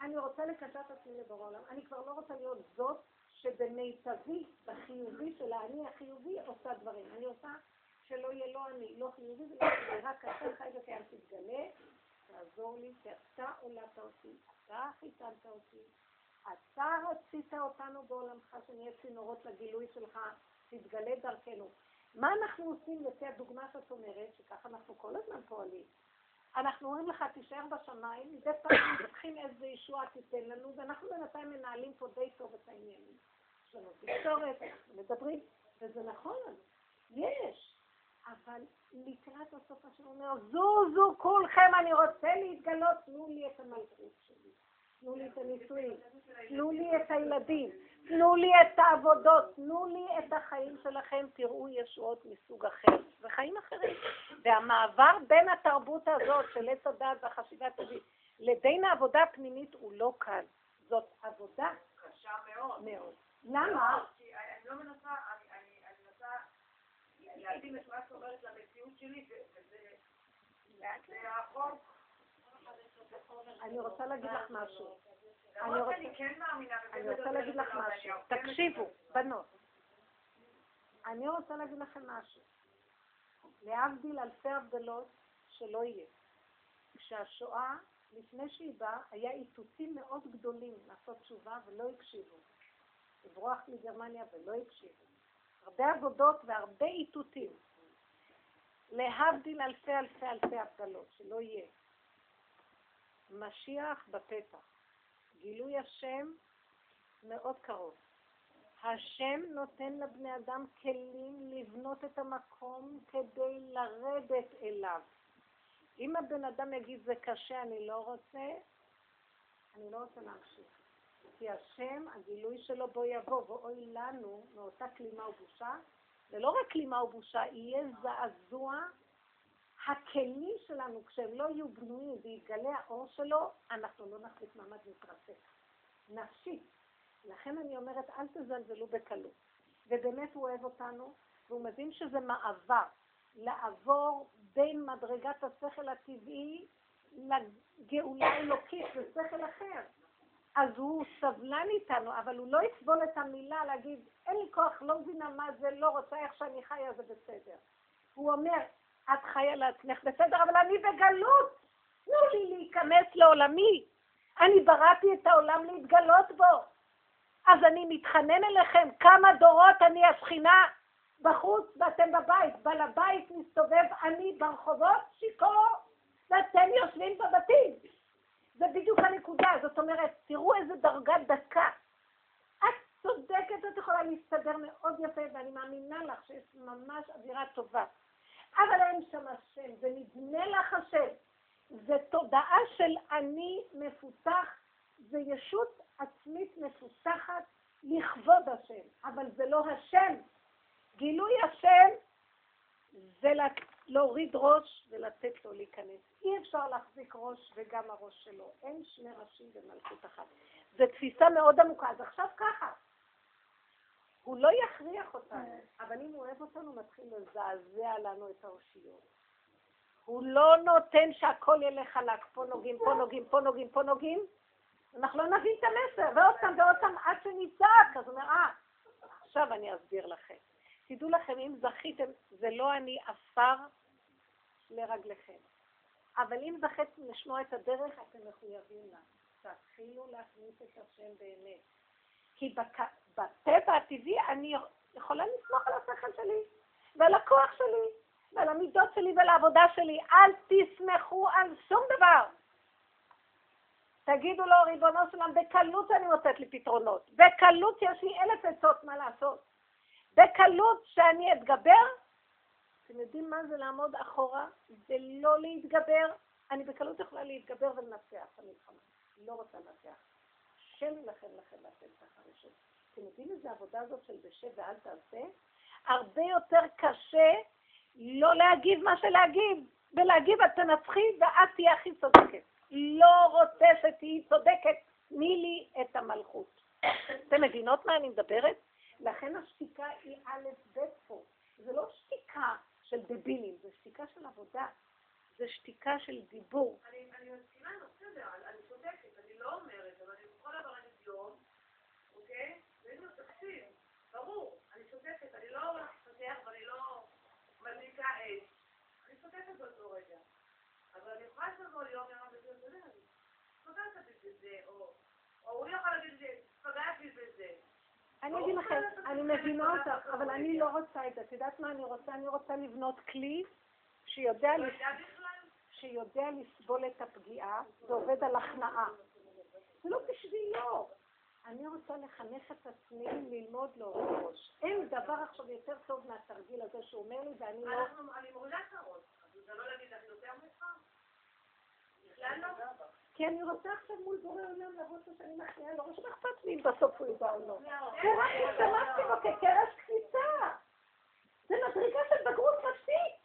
אני רוצה לקשר את עצמי לבור העולם. אני כבר לא רוצה להיות זאת שבמיטבי, בחיובי של האני החיובי, עושה דברים. אני עושה שלא יהיה לא אני, לא חיובי ולא חיובי, רק אתה חי וקיים תתגלה, תעזור לי, כי אתה עולת אותי, אתה חיתנת אותי, אתה רצית אותנו בעולמך, שנהיה צינורות לגילוי שלך, תתגלה דרכנו. מה אנחנו עושים לפי הדוגמה שאת אומרת, שככה אנחנו כל הזמן פועלים? אנחנו אומרים לך, תישאר בשמיים, מדי פעם <coughs> מתווכחים איזה ישועה תיתן לנו, ואנחנו בינתיים מנהלים פה די טוב את העניינים. יש לנו תקשורת, מדברים, וזה נכון, יש. אבל לקראת הסוף השם אומר, זוזו כולכם, אני רוצה להתגלות, תנו לי את המלכות שלי. תנו לי את הנישואים, תנו לי את הילדים, תנו לי את העבודות, תנו לי את החיים שלכם, תראו ישועות מסוג אחר. זה חיים אחרים. והמעבר בין התרבות הזאת של עץ הדת והחשיבה הטבעית לבין העבודה הפנימית הוא לא קל. זאת עבודה
קשה מאוד.
מאוד. למה?
כי אני לא מנסה, אני מנסה להתאים את מה שאת אומרת למציאות שלי, וזה החוק.
אני רוצה להגיד לך משהו.
אני רוצה
להגיד לך משהו. תקשיבו, בנות. אני רוצה להגיד לכם משהו. להבדיל אלפי הבדלות שלא יהיה. כשהשואה, לפני שהיא באה, היה איתותים מאוד גדולים לעשות תשובה ולא הקשיבו. לברוח מגרמניה ולא הקשיבו. הרבה עבודות והרבה איתותים. להבדיל אלפי אלפי אלפי הבדלות, שלא יהיה. משיח בפתח. גילוי השם מאוד קרוב. השם נותן לבני אדם כלים לבנות את המקום כדי לרדת אליו. אם הבן אדם יגיד זה קשה, אני לא רוצה, אני לא רוצה להמשיך. כי השם, הגילוי שלו בו יבוא, ואוי לנו מאותה כלימה ובושה, ולא רק כלימה ובושה, יהיה זעזוע. הכלים שלנו, כשהם לא יהיו בנויים ויתגלה האור שלו, אנחנו לא נחליט מעמד מתרסק. נפשית. לכן אני אומרת, אל תזלזלו בקלות. ובאמת הוא אוהב אותנו, והוא מבין שזה מעבר, לעבור בין מדרגת השכל הטבעי לגאולה האלוקית, זה שכל אחר. אז הוא סבלן איתנו, אבל הוא לא יסבול את המילה להגיד, אין לי כוח, לא מבינה מה זה, לא רוצה איך שאני חיה, זה בסדר. הוא אומר, את חיה לעצמך בסדר, אבל אני בגלות. תנו לי להיכנס לעולמי. אני בראתי את העולם להתגלות בו. אז אני מתחנן אליכם, כמה דורות אני השכינה בחוץ ואתם בבית. בעל הבית מסתובב, אני ברחובות שיכור, ואתם יושבים בבתים. זה בדיוק הנקודה. זאת אומרת, תראו איזה דרגה דקה. את צודקת, את יכולה להסתדר מאוד יפה, ואני מאמינה לך שיש ממש אווירה טובה. אבל אין שם השם, ונדמה לך השם. זה תודעה של אני מפותח, זה ישות עצמית מפותחת לכבוד השם, אבל זה לא השם. גילוי השם זה להוריד ראש ולתת לו להיכנס. אי אפשר להחזיק ראש וגם הראש שלו. אין שני ראשים במלכות אחת. זו תפיסה מאוד עמוקה. אז עכשיו ככה, הוא לא יכריח אותנו, אבל אם הוא אוהב אותנו, הוא מתחיל לזעזע לנו את האושיות. הוא לא נותן שהכל ילך חלק, פה נוגעים, פה נוגעים, פה נוגעים, פה נוגעים. אנחנו לא נבין את המסר, ועוד פעם ועוד פעם עד שנצעק. אז הוא אומר, אה, עכשיו אני אסביר לכם. תדעו לכם, אם זכיתם, זה לא אני עפר לרגליכם. אבל אם זכיתם לשמוע את הדרך, אתם מחויבים לה. תתחילו להכניס את השם באמת. כי בק... בטבע הטבעי אני יכולה לסמוך על השכל שלי, ועל הכוח שלי, ועל המידות שלי ועל העבודה שלי. אל תסמכו על שום דבר. תגידו לו, ריבונו שלם, בקלות אני מוצאת לי פתרונות. בקלות יש לי אלף עצות מה לעשות. בקלות שאני אתגבר, אתם יודעים מה זה לעמוד אחורה ולא להתגבר? אני בקלות יכולה להתגבר ולנצח את המלחמה. לא רוצה לנצח. השם יילחם לכם ואתם תחרשו. אתם יודעים איזה עבודה הזאת של בשב ואל תעשה? הרבה יותר קשה לא להגיב מה שלהגיב, ולהגיב את תנצחי ואת תהיה הכי צודקת. לא רוצה שתהיי צודקת, תני לי את המלכות. אתם מבינות מה אני מדברת? לכן השתיקה היא א' ב' פה. זה לא שתיקה של דבילים, זה שתיקה של עבודה. זה שתיקה של דיבור.
אני מסכימה, בסדר, אני צודקת, אני לא אומרת, אבל אני בכל דבר אני יום, אוקיי? ברור, אני צודקת, אני לא מפתח ואני לא מדליקה אש. אני צודקת באותו רגע. אבל אני יכולה לבוא ליום יום בזה, אתה יודע, פגעת בי בזה, או הוא יכול להגיד לי, פגעת בי בזה.
אני אגיד לכם, אני מבינה אותך, אבל אני לא רוצה את זה. את יודעת מה אני רוצה? אני רוצה לבנות כלי שיודע,
לא.
שיודע לסבול את הפגיעה ועובד על הכנעה. זה לא בשבילו. אני רוצה לחנך את עצמי ללמוד לו ראש. אין דבר עכשיו יותר טוב מהתרגיל הזה שהוא אומר לי, ואני לא...
אני מורידה את הראש. זה לא להגיד, אני יותר ממך? בכלל לא?
כי אני רוצה עכשיו מול בורא עולם לבוא שאני מכניעה לו ראש, אכפת לי אם בסוף הוא ידע או לא? הוא רק השתמשתי בו כקרש קפיצה. זה מדרגה של בגרות נפשית.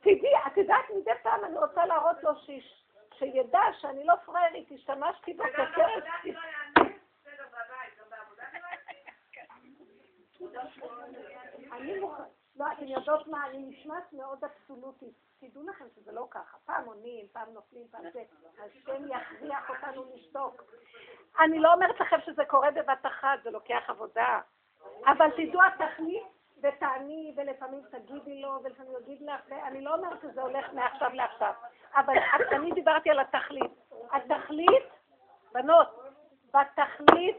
תדעי, את יודעת, מדי פעם אני רוצה להראות לו שידע שאני לא פראיירית, השתמשתי בו כקרש קפיצה. אני מוכן, לא, אתן יודעות מה, אני נשמעת מאוד אבסולוטית. תדעו לכם שזה לא ככה. פעם עונים, פעם נופלים, פעם זה. השם יכריח אותנו לשתוק. אני לא אומרת לכם שזה קורה בבת אחת, זה לוקח עבודה. אבל תדעו התכלית ותעני, ולפעמים תגידי לו, ולפעמים יגיד לך, ואני לא אומרת שזה הולך מעכשיו לעכשיו. אבל אני דיברתי על התכלית. התכלית, בנות, בתכלית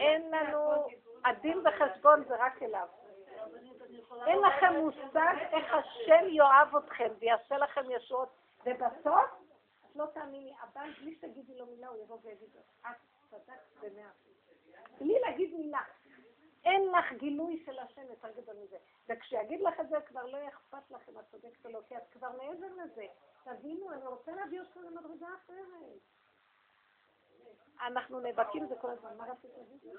אין לנו, הדין וחשבון זה רק אליו. אין לכם מושג איך השם יאהב אתכם ויעשה לכם ישועות, ובסוף, את לא תאמיני, הבן, בלי שתגידי לו מילה, הוא יבוא ויגיד לו, את צדקת במאה בלי להגיד מילה. אין לך גילוי של השם יותר גדול מזה. וכשיגיד לך את זה, כבר לא אכפת לכם, את צודקת או לא, כי את כבר מעבר לזה. תבינו, אני רוצה להביא אתכם למדרגה אחרת. אנחנו נאבקים זה כל הזמן. מה?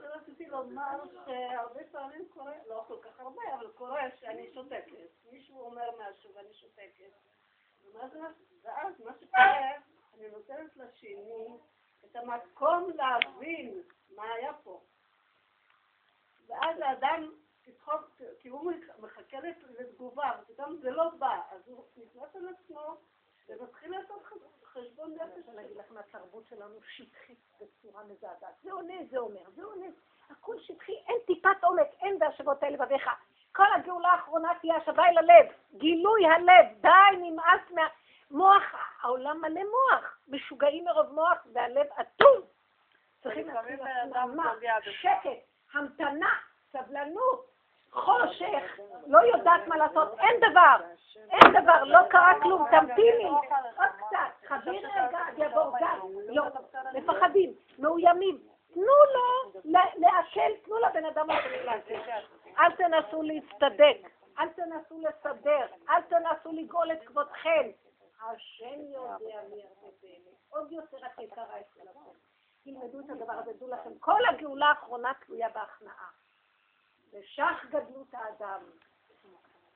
רציתי לומר שהרבה פעמים קורה, לא כל כך הרבה, אבל קורה שאני שותקת. מישהו אומר משהו ואני שותקת. ואז מה שקורה, אני נותנת לשני את המקום להבין מה היה פה. ואז האדם, כי הוא מחכה לתגובה, ופתאום זה לא בא, אז הוא נכנס על עצמו ומתחיל לעשות חשבון נפש.
אני רוצה להגיד לך מהתרבות שלנו שטחית בצורה מזעזעת. זה עונה, זה אומר, זה עונה. הכל שטחי, אין טיפת עומק, אין בהשבות האלה לבביך. כל הגאולה האחרונה תהיה השבה אל הלב. גילוי הלב, די, נמאס מה... מוח, העולם מלא מוח, משוגעים מרוב מוח, והלב אטום. צריכים להתחיל להפנמה, שקט, המתנה, סבלנות, חושך, לא יודעת מה לעשות, אין דבר, אין דבר, לא קרה כלום, תמתיני, עוד קצת, חבי רגע, יבוא גל, לא, מפחדים, מאוימים, תנו לו לעכל, תנו לבן אדם הזה לעכל, אל תנסו להצטדק, אל תנסו לסדר, אל תנסו לגאול את כבודכם, השם יודע מי באמת, עוד יותר את יקרה אצלכם. תלמדו את הדבר הזה, דעו לכם, כל הגאולה האחרונה תלויה בהכנעה. ושך גדלות האדם,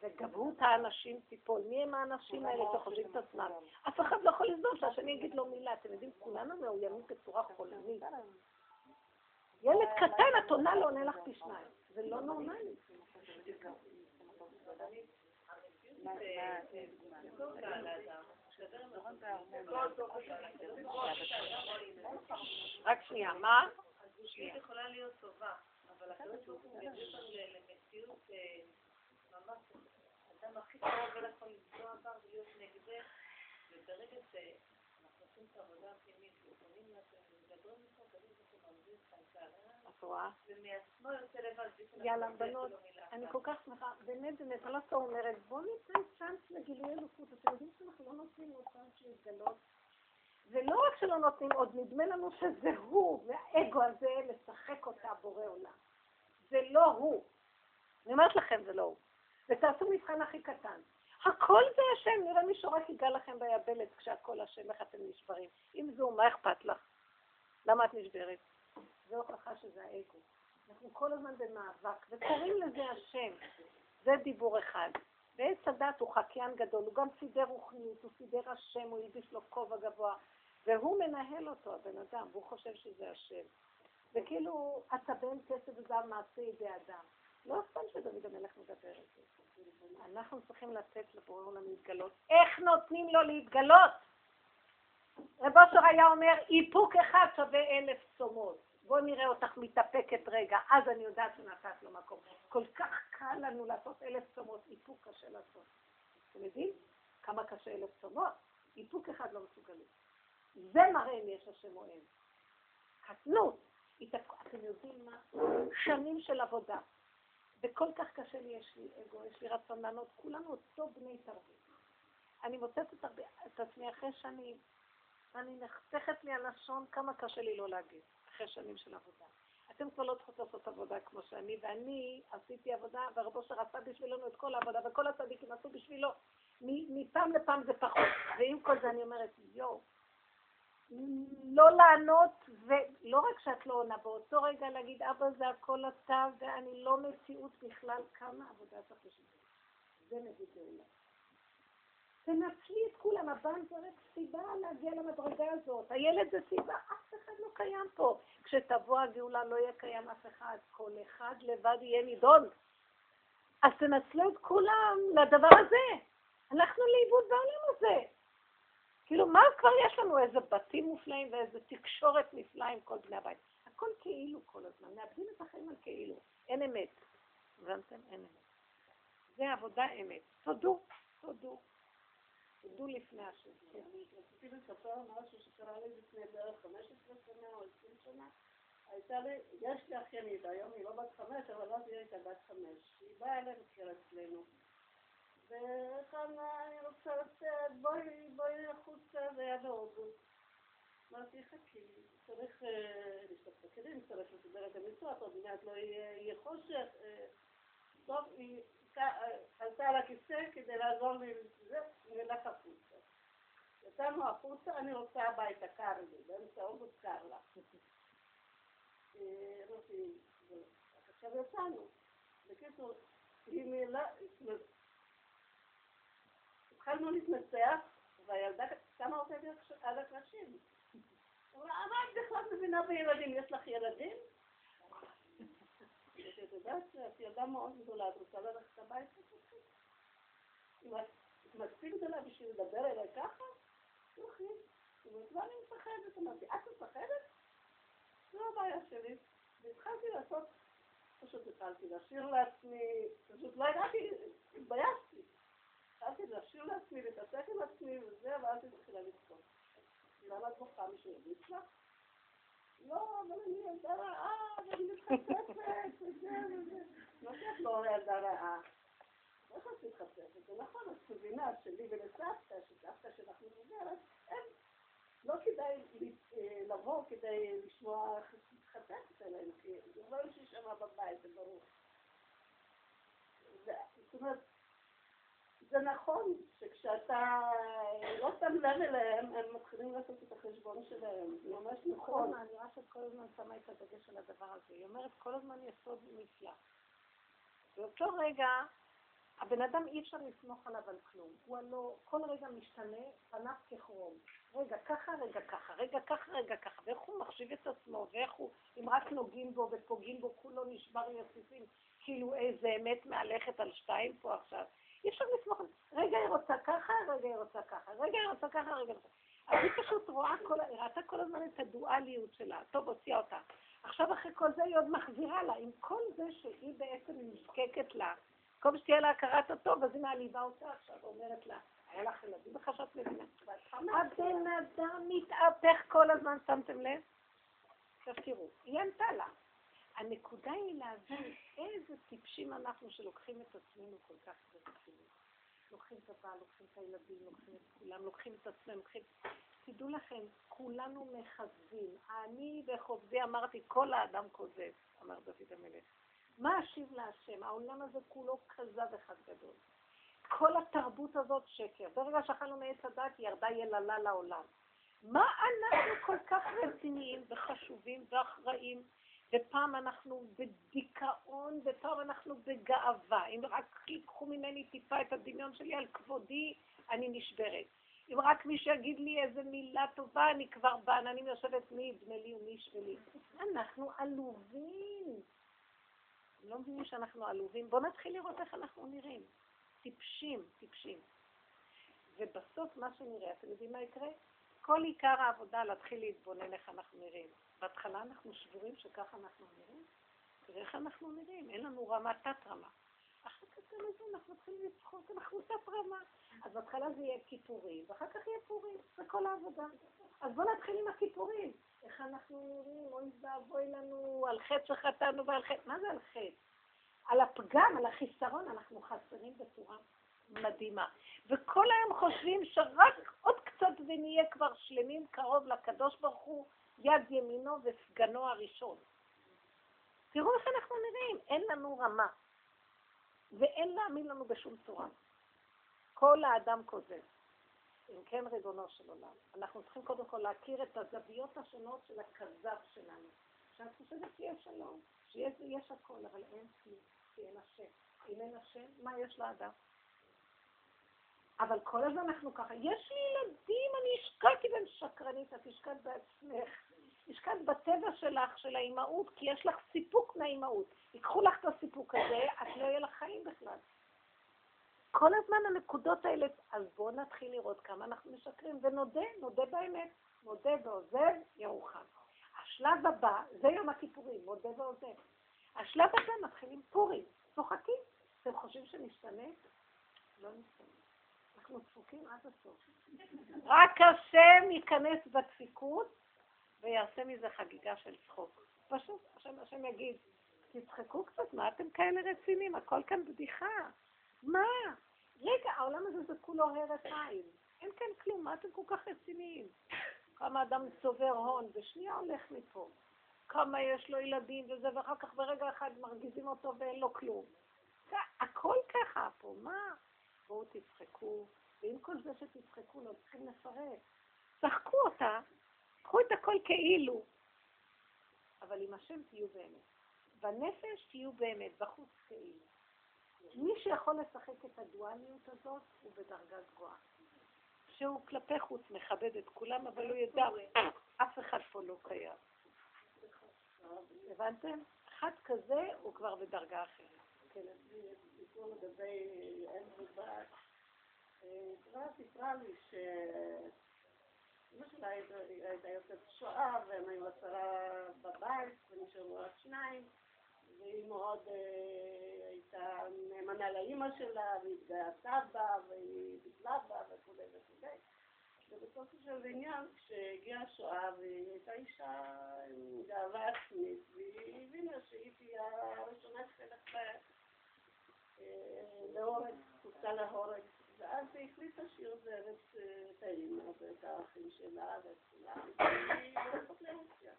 וגבהות האנשים תיפול. מי הם האנשים האלה שחושבים את עצמם? אף אחד לא יכול לסבול שאני אגיד לו מילה. אתם יודעים, כולנו מאוימים בצורה חולנית. ילד קטן, את עונה לו, עונה לך פי שניים. זה לא נורמלי. רק שנייה, מה?
יכולה להיות טובה. אבל הקדוש ברוך הוא מביא אותנו למציאות אה, ממש, אדם הכי קרוב לא יכול לפגוע בה ולהיות נגדך, וברגע שאנחנו עושים את העבודה הפנימית ופונים לשם ומדברים איתו, ברוך הוא מחזיר לך את ההגנה,
את רואה?
ומעצמו יוצא לבד,
יאללה, בנות, אני. כל כך שמחה, באמת, באמת, אני לא סתם אומרת, בואו ניתן צ'אנס לגילוי אלוקות. אתם יודעים שאנחנו לא נותנים לו צ'אנס להתגלות? ולא רק שלא נותנים, עוד נדמה לנו שזה הוא, והאגו הזה לשחק אותה בורא עולם. זה לא הוא. אני אומרת לכם, זה לא הוא. ותעשו מבחן הכי קטן. הכל זה השם, נראה מישהו רק ייגע לכם ביבלת כשהכל השם, איך אתם נשברים. אם זו, מה אכפת לך? למה את נשברת? זו הוכחה שזה האגו. אנחנו כל הזמן במאבק, וקוראים לזה השם. זה דיבור אחד. ועץ הדת הוא חקיין גדול, הוא גם סידר רוחניות, הוא סידר השם, הוא הלביש לו כובע גבוה, והוא מנהל אותו, הבן אדם, והוא חושב שזה השם. וכאילו, אתה בן כסף וזהב מעשה ידי אדם. לא סתם שדוד המלך מדבר על זה. אנחנו צריכים לתת לבורא עולם להתגלות. איך נותנים לו להתגלות? רב אושר היה אומר, איפוק אחד שווה אלף צומות. בוא נראה אותך מתאפקת רגע, אז אני יודעת שנתת לו מקום. כל כך קל לנו לעשות אלף צומות, איפוק קשה לעשות. אתם יודעים כמה קשה אלף צומות? איפוק אחד לא מסוגלים. זה מראה אם יש השם או אין. קטנות. התאפק- אתם יודעים מה? שנים של עבודה. וכל כך קשה לי, יש לי אגו, יש לי רצון לענות, כולנו אותו בני תרבות. אני מוצאת את, הרבה, את עצמי אחרי שנים, ואני נחתכת לי הלשון, כמה קשה לי לא להגיד, אחרי שנים של עבודה. אתם כבר לא צריכות לעשות עבודה כמו שאני, ואני עשיתי עבודה, והרבו אושר עשה בשבילנו את כל העבודה, וכל הצדיקים עשו בשבילו. מפעם לפעם זה פחות. ועם כל זה אני אומרת, יואו, לא לענות, ולא רק שאת לא עונה, באותו רגע להגיד, אבא זה הכל אתה, ואני לא מציאות בכלל, כמה עבודה צריך בשביל זה. מביא גאולה. תנצלי את כולם, הבן זה רק סיבה להגיע למדרגה הזאת. הילד זה סיבה, אף אחד לא קיים פה. כשתבוא הגאולה לא יהיה קיים אף אחד, כל אחד לבד יהיה נידון. אז תנצלו את כולם לדבר הזה. הלכנו לאיבוד בעולם הזה. כאילו, מה כבר יש לנו? איזה בתים מופלאים ואיזה תקשורת נפלאה עם כל בני הבית. הכל כאילו כל הזמן, מאבדים את החיים על כאילו. אין אמת. הבנתם? אין אמת. זה עבודה אמת. תודו, תודו. תודו לפני השם. כן.
רציתי לספר משהו שקרה לי לפני בערך 15 שנה או 20 שנה. הייתה לי, יש לי אחיינית, היום היא לא בת חמש, אבל אז היא הייתה בת חמש. היא באה אלינו לבקר וכאן אני רוצה לצאת, בואי, בואי החוצה, זה היה. אמרתי, חכי, צריך לשטוף את הכלים, צריך לסדר את המצוות, עוד מעט לא יהיה חושך. אה, טוב, היא אה, עלתה על הכיסא כדי לעזור לי, זה, נלך החוצה. יצאנו החוצה, אני רוצה הביתה, קר לי, באמצע אוגוסט קר לה. אה, אמרתי, "טוב, עכשיו יצאנו. בקיצור, היא מילה, התחלנו להתנצח, והילדה קמה אותה על הקרשים. אמרה, מה את בכלל מבינה בילדים? יש לך ילדים? את יודעת שאת ילדה מאוד גדולה, את רוצה ללכת הביתה? אם את מספיק גדולה בשביל לדבר אליי ככה? תלכי. היא אומרת, מה אני מפחדת? אמרתי, את מפחדת? זו הבעיה שלי. והתחלתי לעשות, פשוט התחלתי לשיר לעצמי, פשוט לא ידעתי, התביישתי. התחלתי לשיר לעצמי, להתעסק עם עצמי וזה, ואז היא התחילה לבכות. למה את בוכה? מישהו הרביץ לך? לא, אבל אני ילדה רעה, ואני מתחצפת, וזה וזה. לא שאת לא ילדה רעה. לא שאת מתחצפת, זה נכון, את מבינה שלי ולסבתא, שסבתא שלך מבוגרת, אין. לא כדאי אה, לבוא כדי לשמוע איך את מתחצפת אליהם, כי זה לא יש לי שמה בבית, זה ברור. זאת אומרת, זה נכון שכשאתה לא שם לב אליהם, הם מתחילים לעשות את החשבון שלהם. זה ממש נכון.
אני רואה שאת כל הזמן שמה את הדגש על הדבר הזה. היא אומרת כל הזמן יסוד נפלא. באותו רגע, הבן אדם אי אפשר לסמוך עליו על כלום. הוא הלא, כל רגע משתנה, פניו ככרום. רגע ככה, רגע ככה, רגע ככה, רגע ככה. ואיך הוא מחשיב את עצמו, ואיך הוא, אם רק נוגעים בו ופוגעים בו, כולו נשבר יסיסים, כאילו איזה אמת מהלכת על שתיים פה עכשיו. אי אפשר לסמוך על זה. רגע היא רוצה ככה, רגע היא רוצה ככה, רגע היא רוצה ככה, רגע אז היא פשוט רואה כל, ראתה כל הזמן את הדואליות שלה. טוב, הוציאה אותה. עכשיו אחרי כל זה היא עוד מחזירה לה, עם כל זה שהיא בעצם נזקקת לה. במקום שתהיה לה הכרת הטוב, אז היא מעליבה אותה עכשיו, אומרת לה, היה לך ילדים איך שאת. הבן אדם מתהפך כל הזמן, שמתם לב? עכשיו תראו, היא ענתה לה. הנקודה היא להבין איזה טיפשים אנחנו שלוקחים את עצמנו כל כך ברצינות. לוקחים את הבעל, לוקחים את הילדים, לוקחים את כולם, לוקחים את עצמם, לוקחים... תדעו לכם, כולנו מכזבים. אני בחובדי אמרתי, כל האדם כוזב, אמר דוד המלך. מה אשיב להשם? העולם הזה כולו כזב אחד גדול. כל התרבות הזאת שקר. ברגע שאכלנו מעץ הדת, ירדה יללה לעולם. מה אנחנו כל כך רציניים וחשובים ואחראים, ופעם אנחנו בדיכאון, ופעם אנחנו בגאווה. אם רק ייקחו ממני טיפה את הדמיון שלי על כבודי, אני נשברת. אם רק מי שיגיד לי איזה מילה טובה, אני כבר בעננים יושבת מי יבנה לי ומי ישווה לי. אנחנו עלובים. לא מבינים שאנחנו עלובים? בואו נתחיל לראות איך אנחנו נראים. טיפשים, טיפשים. ובסוף מה שנראה, אתם יודעים מה יקרה? כל עיקר העבודה להתחיל להתבונן איך אנחנו נראים. בהתחלה אנחנו שבורים שככה אנחנו נראים, תראה איך אנחנו נראים, אין לנו רמה תת-רמה. אחר כך גם לזה אנחנו מתחילים לצחוק, אנחנו תת-רמה. אז בהתחלה זה יהיה כיפורים, ואחר כך יהיה פורים, זה כל העבודה. אז בואו נתחיל עם הכיפורים. איך אנחנו נראים, אוי ואבוי לנו, על חטא שחטאנו ועל חטא, מה זה על חטא? על הפגם, על החיסרון, אנחנו חסרים בצורה מדהימה. וכל היום חושבים שרק עוד קצת ונהיה כבר שלמים קרוב לקדוש ברוך הוא, יד ימינו וסגנו הראשון. תראו איך אנחנו נראים, אין לנו רמה. ואין להאמין לנו בשום צורה. כל האדם כוזב. אם כן, ריבונו של עולם, אנחנו צריכים קודם כל להכיר את הזוויות השונות של הכזב שלנו. שאת חושבת שיש שלום, שיש הכל, אבל אין כלום, כי אין השם. אם אין השם, מה יש לאדם? אבל כל הזמן אנחנו ככה, יש לי ילדים, אני השקעתי בהם שקרנית, את השקעת בעצמך. השקעת בטבע שלך, של האימהות, כי יש לך סיפוק מהאימהות. ייקחו לך את הסיפוק הזה, את לא יהיה לך חיים בכלל. כל הזמן הנקודות האלה, אז בואו נתחיל לראות כמה אנחנו משקרים, ונודה, נודה באמת. נודה ועוזב, ירוחם. השלב הבא, זה יום הכיפורים, מודה ועוזב. השלב הזה מתחילים פורים, צוחקים. אתם חושבים שנשתנה? לא נשתנה. אנחנו דפוקים עד הסוף. רק השם ייכנס בדפיקות ויעשה מזה חגיגה של צחוק. פשוט, השם, השם יגיד, תצחקו קצת, מה אתם כאלה רציניים? הכל כאן בדיחה. מה? רגע, העולם הזה זה כולו הרף עין. אין כאן כלום, מה אתם כל כך רציניים? כמה אדם צובר הון, בשנייה הולך מפה. כמה יש לו ילדים וזה, ואחר כך ברגע אחד מרגיזים אותו ואין לו כלום. הכל ככה פה, מה? בואו תצחקו, ועם כל זה שתצחקו, לא צריכים לפרט. צחקו אותה, קחו את הכל כאילו, אבל עם השם תהיו באמת. בנפש תהיו באמת, בחוץ כאילו. מי שיכול לשחק את הדואליות הזאת הוא בדרגה גבוהה. שהוא כלפי חוץ מכבד את כולם, אבל הוא ידע, אף אחד פה לא קיים. הבנתם? אחד כזה הוא כבר בדרגה אחרת.
כן, סיפור לגבי אם ובת. כבר סיפרה לי שאמא שלה הייתה יוצאת שואה, והם היו עשרה בבית, ונשארו רק שניים. והיא מאוד אה, הייתה נאמנה לאימא שלה, והתגייסה בה, והיא ביטלה בה וכולי וכולי. ובסופו של עניין, כשהגיעה השואה, והיא הייתה אישה עם גאווה עצמית, והיא הבינה שהיא תהיה הראשונה שתלך אה, להורג, חוצה להורג. ואז היא החליטה שהיא עוזרת אה, את האימא ואת האחים שלה ואת כולם, והיא הולכת לרוסיה.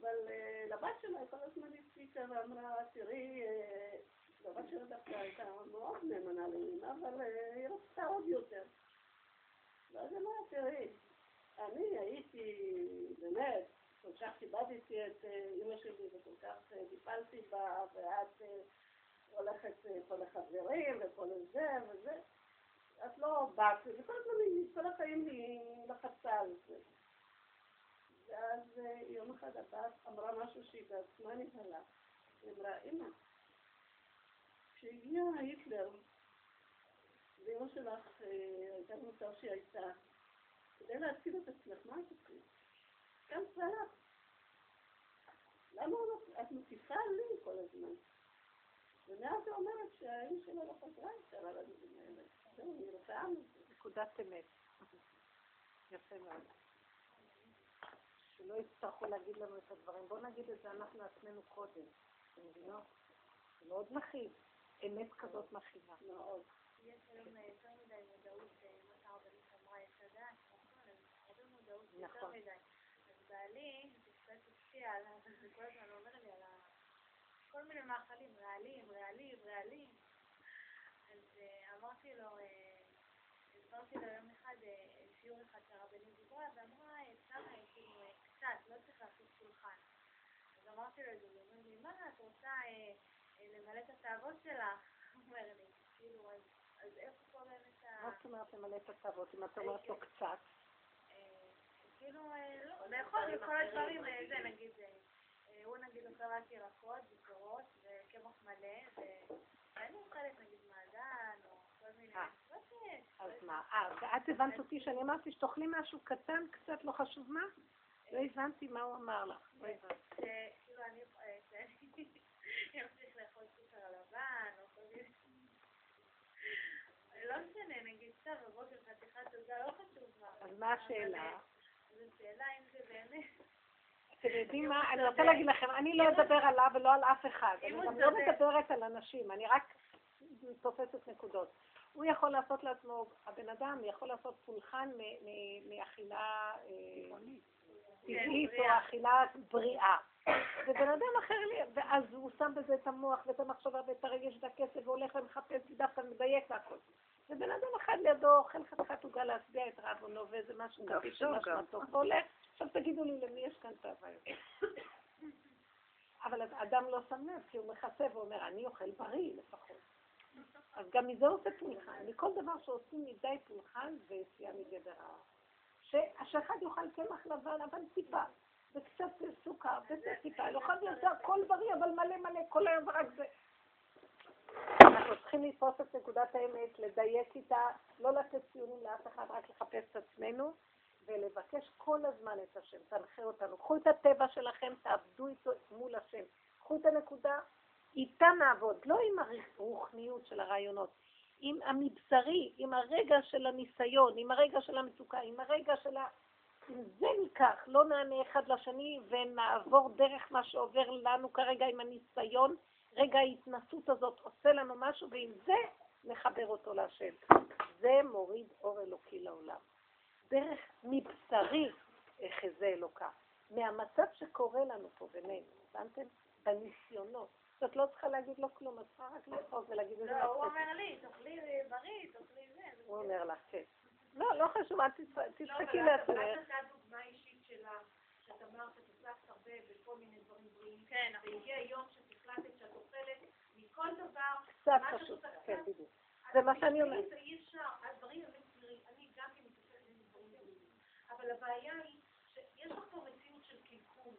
אבל אה, לבת שלה כל הזמן הפסיקה ואמרה, תראי, אה, לבת שלה דווקא הייתה מאוד נאמנה לאמא, אבל אה, היא רצתה עוד יותר. ואז אמרה, תראי, אני הייתי באמת, כל כך כיבדתי את אמא שלי וכל כך טיפלתי בה, ואת הולכת פה לחברים ופה לזה וזה. את לא באת, וכל הזמן, כל החיים היא לחצה על זה. ואז אה, יום אחד הבת אמרה משהו שהיא בעצמה נבהלה. היא אמרה, אמא, כשהגיע היטלר, ואמא שלך אה, הייתה במצב שהיא הייתה, כדי להציל את עצמך, מה את עשית? גם צלח. למה את מטיפה לי כל הזמן? ומאז היא אומרת שהאיש שלה לא חזרה יותר על הדברים האלה. זהו, היא מזה.
נקודת אמת. יפה מאוד. שלא יצטרכו להגיד לנו את הדברים. בואו נגיד את זה אנחנו עצמנו קודם. אתם מבינות? זה מאוד מכאיב. אמת כזאת מכאיבה.
מאוד.
יש היום יותר מדי מודעות, אה, מה שהרבנית אמרה, יש לדעת, נכון, אז הרבה מודעות יותר
נכון.
מדי. אז בעלי, זה קצת הפתיע כל הזמן אומר. כל מיני מאכלים, רעלים, רעלים, רעלים. אז אה, אמרתי לו, אה, הסברתי לו יום אחד אה, שיעור אחד שהרבנית דיברה, ואמרה, אה, כאילו קצת, לא צריך לעשות שולחן. אז אמרתי לו הוא אומר לי, מה, את רוצה למלא את התאוות שלך? <laughs> הוא אומר לי, כאילו, אז, איפה פה באמת ה...
מה זאת אומרת למלא את התאוות? אם את אומרת לו קצת,
כאילו, לא, לאכול את כל הדברים, זה נגיד, הוא נגיד אוכל רק ירקות ופירות וקמח מלא, ואני אוכלת נגיד מעדן, או כל מיני...
אה. אז מה? אה, ואת הבנת אותי שאני אמרתי שתאכלי משהו קטן קצת, לא חשוב מה? לא הבנתי מה הוא אמר לך. לא הבנתי.
שכאילו אני, אה, <laughs> אמשיך לאכול סוכר לבן, או כל מיני... לא משנה, נגיד סתם בבוקר חתיכת עוגה, לא חשוב מה.
אז מה השאלה?
זו שאלה אם זה באמת...
אתם יודעים מה? אני רוצה להגיד לכם, אני לא אדבר עליו ולא על אף אחד. אני גם לא. מדברת על אנשים, אני רק תופסת נקודות. הוא יכול לעשות לעצמו, הבן אדם יכול לעשות פולחן מ- מ- מאכילה אה, טבעית או. אכילה בריאה. ובן אדם אחר, ואז הוא שם בזה את המוח ואת המחשבה ואת הרגש ואת הכסף והולך ומחפש דווקא מדייק והכל. ובן אדם אחד לידו אוכל חתיכת עוגה להשביע את רעבונו ואיזה משהו כפי
גם.
שמשמעתו והולך. עכשיו תגידו לי למי יש כאן תאווה. אבל האדם לא שם לב, כי הוא מכסה ואומר, אני אוכל בריא לפחות. אז גם מזה עושה פולחן. מכל דבר שעושים מדי פולחן זה יציאה מגדר ה... שאחד יאכל קמח לבן, אבל טיפה, וקצת סוכר, וזה טיפה, לא יכול להיות הכל בריא, אבל מלא מלא, כל היום רק זה. אנחנו צריכים לתפוס את נקודת האמת, לדייק איתה, לא לתת ציונים לאף אחד, רק לחפש את עצמנו, ולבקש כל הזמן את השם, תנחה אותנו. קחו את הטבע שלכם, תעבדו איתו מול השם. קחו את הנקודה, איתה נעבוד, לא עם הרוחניות של הרעיונות, עם המבשרי, עם הרגע של הניסיון, עם הרגע של המצוקה, עם הרגע של ה... עם זה ניקח, לא נענה אחד לשני ונעבור דרך מה שעובר לנו כרגע עם הניסיון, רגע ההתנסות הזאת עושה לנו משהו, ועם זה נחבר אותו להשם. זה מוריד אור אלוקי לעולם. דרך מבשרי אחזה אלוקה. מהמצב שקורה לנו פה בינינו, הבנתם? בניסיונות. זאת לא צריכה להגיד לו כלום, את צריכה רק לאכול ולהגיד איזה
לא, הוא. אומר לי, תאכלי בריא, תאכלי זה.
הוא אומר לך, כן. לא, לא חשוב, אל
לא,
תצחקי
אבל את-
לעצמך.
את נתת דוגמה אישית שלך, שאת אמרת שאת הצלחת הרבה בכל מיני דברים בריאים. כן. והגיע יום שאת החלטת שאת אוכלת מכל דבר.
קצת
מה
פשוט,
שאת עושה.
כן, בדיוק. זה מה שאני אומרת.
אי אפשר, הדברים הם בריאים. אני גם כן מתעסקת עם דברים בריאים. אבל הבעיה היא שיש לך פה מציאות של קלקול,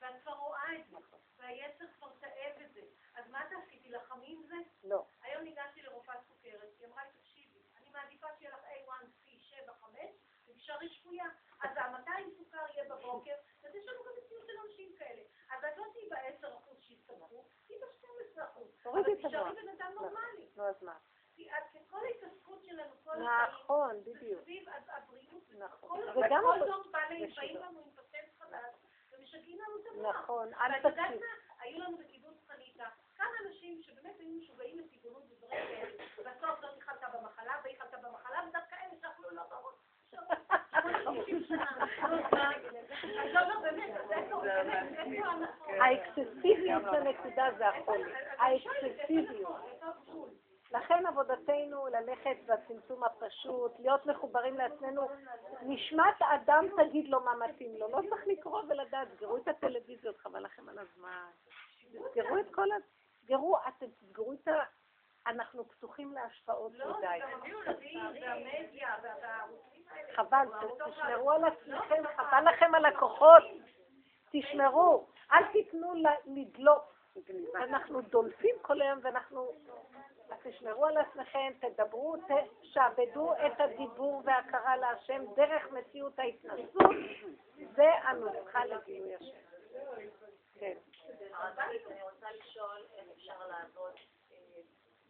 ואת כבר רואה את זה, והיצר כבר תאב את זה. אז מה תעשי? תילחמי עם זה?
לא.
היום ניגשתי לרופאת סוכרת, היא אמרה לי, תקשיבי, אני מעדיפה שיהיה לך A1C 7, 5, ותישארי שפויה. אז ה-200 סוכר יהיה בבוקר, אז יש לנו גם מציאות של אנשים כאלה. אז את לא תהיי ב-10% שהסתמכו, תהיי ב-12%. אבל תישארי
המוח.
בן אדם נורמלי.
נו, אז מה?
כל ההתעסקות שלנו, כל החיים,
נכון,
זה
בדיוק.
סביב הבריאות.
נכון.
כל-
וגם אבל-
זאת
זה
באים. לנו עם פטנט חדש, ומשגעים לנו את המוח.
נכון, אל
ואת יודעת
תקשיב.
מה? היו לנו בקיבוץ חניתה כמה אנשים שבאמת היו משוגעים לטבעונות ודברים כאלה. בסוף זאת חלתה במחלה, והיא חלתה במחלה, ודווקא אלה שאכלו לא ברור. לא, לא, באמת, אז איפה, באמת, איפה אנחנו?
האקססיביות בנקודה זה החולי. האקססיביות. לכן עבודתנו ללכת בצמצום הפשוט, להיות מחוברים לעצמנו. נשמת אדם תגיד לו מה מתאים לו. לא צריך לקרוא ולדעת. סגרו את הטלוויזיות, חבל לכם על הזמן. תסגרו את כל ה... תסגרו, אתם תסגרו את ה... אנחנו פתוחים להשפעות
לא,
מדי. חבל, תשמרו על עצמכם, חבל לכם על הכוחות. תשמרו, אל תיתנו ל- לדלוק. אנחנו דולפים כל היום ואנחנו תשמרו על עצמכם, תדברו, תשעבדו את הדיבור וההכרה להשם דרך מציאות ההתנסות, זה הנוסחה לגילוי השם. כן.
אני רוצה לשאול איך אפשר לעבוד אה,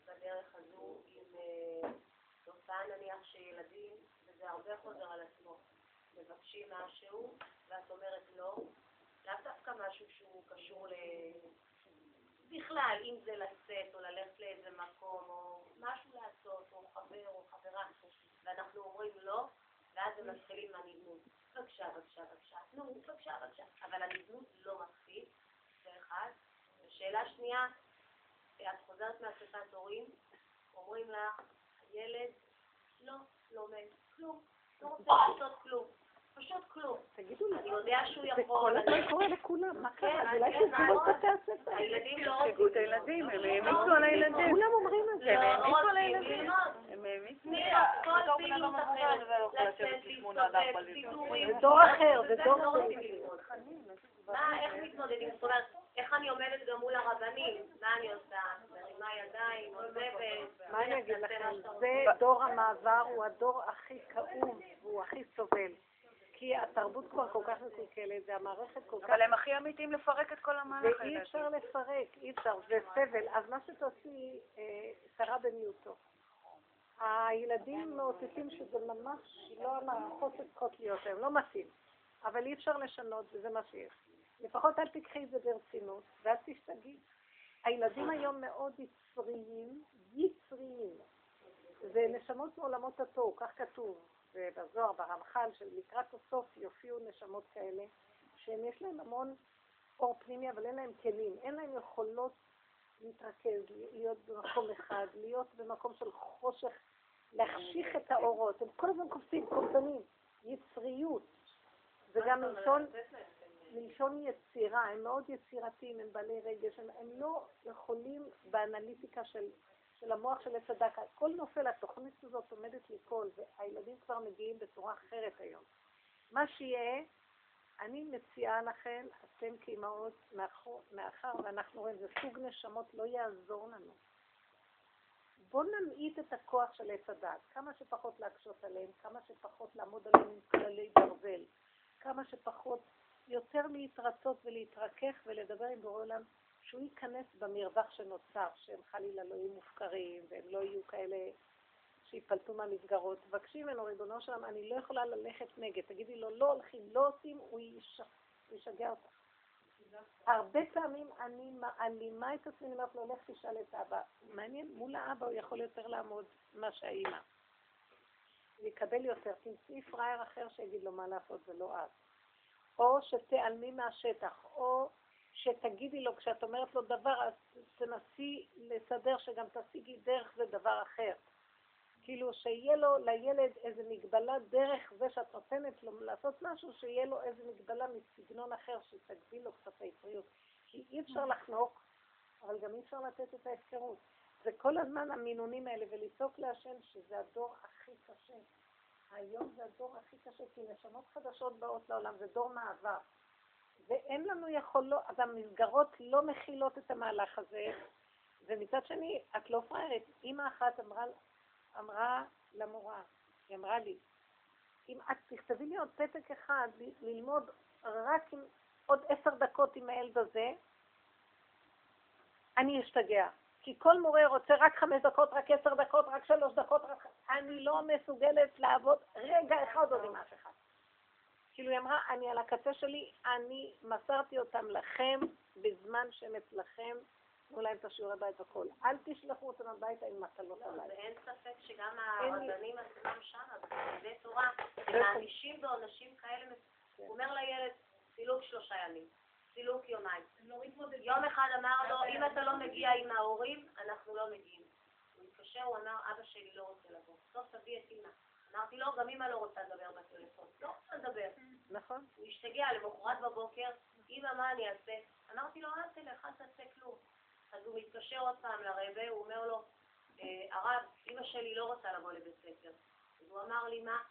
בדרך הזו עם אה, תופעה נניח שילדים, וזה הרבה חוזר על עצמו, מבקשים משהו ואת אומרת לא, לאו דווקא משהו שהוא קשור ל... בכלל, אם זה לצאת או ללכת לאיזה מקום או משהו לעשות או חבר או חברה ואנחנו אומרים לא, ואז הם מתחילים מהנדנות. בבקשה, בבקשה, בבקשה, נו, בבקשה, בבקשה, אבל הנדנות לא מפחיד, זה אחד. ושאלה שנייה, את חוזרת מאספת הורים, אומרים לך, הילד לא לומד כלום, לא רוצה לעשות כלום. פשוט כלום.
תגידו לי,
אני יודע שהוא
זה
יכול,
כל
אני-
הזמן קורה לכולם, מה קרה?
כן,
אז אולי תסגרו את. בתי הספר.
הילדים לא
תחגגו את הילדים, הם העמיסו על הילדים.
כולם אומרים את זה.
הם העמיסו על
רוצים
הילדים. הם העמיסו.
כל פעילות אחרת, לצאת, להסתובב, סידורים.
זה דור אחר, זה דור
לא
אחר.
רוצים. מה, איך מתמודדים? זאת אומרת, איך אני עומדת גם מול הרבנים? מה אני עושה? מרימה ידיים, עוזבת?
מה אני אגיד לכם? זה דור המעבר, הוא הדור הכי כאוב, והוא הכי סובל. כי התרבות כבר כל כך מקולקלת, והמערכת כל כך...
אבל הם הכי אמיתים לפרק את כל המהלך.
ואי. אפשר לפרק, אי אפשר, זה סבל. אז מה שתעשי, אה, שרה במיעוטו. הילדים מאותתים שזה ממש לא המערכות שצריכות להיות להם, לא מתאים. אבל אי אפשר לשנות, וזה מה שיש. לפחות אל תיקחי את זה ברצינות, ואל תשתגעי. הילדים היום מאוד יצריים, יצריים. זה נשמות מעולמות התוהו, כך כתוב זה בזוהר, ברמח"ל, שלקראת הסוף יופיעו נשמות כאלה, שהם יש להם המון אור פנימי, אבל אין להם כלים, אין להם יכולות להתרכז, להיות במקום אחד, להיות במקום של חושך, להחשיך את האורות, הם כל הזמן קופצים, קופצנים, יצריות. זה גם מלשון, מלשון יצירה, הם מאוד יצירתיים, הם בעלי רגש, הם, הם לא יכולים באנליטיקה של, של המוח של עץ הדת, הכל נופל, התוכנית הזאת עומדת ליפול, והילדים כבר מגיעים בצורה אחרת היום. מה שיהיה, אני מציעה לכם, אתם כאימהות, מאחר ואנחנו רואים, זה סוג נשמות, לא יעזור לנו. בואו נמעיט את הכוח של עץ הדת, כמה שפחות להקשות עליהם, כמה שפחות לעמוד עליהם עם כללי ברזל, כמה שפחות, יותר להתרצות ולהתרכך ולדבר עם בורא עולם, שהוא ייכנס במרווח שנוצר, שהם חלילה לא יהיו מופקרים והם לא יהיו כאלה שיפלטו מהמסגרות. תבקשי ממנו, ריבונו שלם, אני לא יכולה ללכת נגד. תגידי לו, לא הולכים, לא עושים, הוא יש- הוא ישגע אותך. הרבה פעמים אני מעלימה את עצמי, אני אומרת לו, לך תשאל את אבא. מעניין, מול האבא הוא יכול יותר לעמוד מה שהאימא. הוא יקבל יותר. תמצאי פראייר אחר שיגיד לו מה לעשות ולא את. או שתיעלמי מהשטח, או שתגידי לו, כשאת אומרת לו דבר, אז תנסי לסדר שגם תשיגי דרך זה דבר אחר. כאילו שיהיה לו, לילד, איזה מגבלה דרך זה שאת נותנת לו לעשות משהו, שיהיה לו איזה מגבלה מסגנון אחר שתגביל לו קצת היצריות. כי אי אפשר לחנוק, אבל גם אי אפשר לתת את ההפקרות. זה כל הזמן המינונים האלה, ולצעוק להשם שזה הדור הכי קשה. היום זה הדור הכי קשה, כי נשמות חדשות באות לעולם, זה דור מעבר. ואין לנו יכולות, אז המסגרות לא מכילות את המהלך הזה, ומצד שני, את לא פראיירית. אימא אחת אמרה, אמרה למורה, היא אמרה לי, אם את תכתבי לי עוד פתק אחד, ללמוד רק עם עוד עשר דקות עם הילד הזה, אני אשתגע. כי כל מורה רוצה רק חמש דקות, רק עשר דקות, רק שלוש דקות, רק... אני לא מסוגלת לעבוד רגע אחד עוד עם אף אחד. כאילו היא אמרה, אני על הקצה שלי, אני מסרתי אותם לכם בזמן שהם אצלכם, תנו להם את השיעורי בית והכל. אל תשלחו אותם הביתה עם מטלות
לא,
עליי.
ואין ספק שגם
אין
הרבנים עצמם שם, בתלמידי תורה, הם מענישים בעונשים כאלה,
כן.
הוא אומר לילד, סילוק שלושה ימים, סילוק יומיים. יום אחד אמר לו, אם אתה לא מגיע עם ההורים, אנחנו לא מגיעים. הוא התקשר, הוא אמר, אבא שלי לא רוצה לבוא. טוב, תביא את אמא. אמרתי לו, גם אמא לא רוצה לדבר בטלפון. לא רוצה לדבר.
נכון?
הוא השתגע למחרת בבוקר, אמא, מה אני אעשה? אמרתי לו, אל תלך, אל תעשה כלום. אז הוא מתקשר עוד פעם לרבה, הוא אומר לו, "אה, הרב, אמא שלי לא רוצה לבוא לבית ספר. אז הוא אמר לי, מה?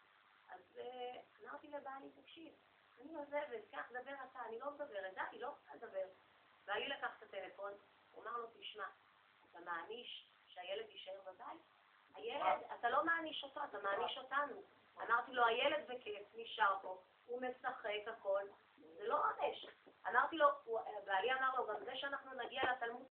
אז אה, אמרתי לבעלי, תקשיב, אני עוזבת, קח, דבר אתה, אני לא מדברת, די, לא רוצה לדבר. בעלי לקח את הטלפון, הוא אמר לו, תשמע, אתה מעניש שהילד יישאר בבית? הילד, אתה לא מעניש אותו, אתה מעניש אותנו. אמרתי לו, הילד בכיף, נשאר פה, הוא משחק הכל, זה לא עונש. אמרתי לו, בעלי אמר לו, גם זה שאנחנו נגיע לתלמוד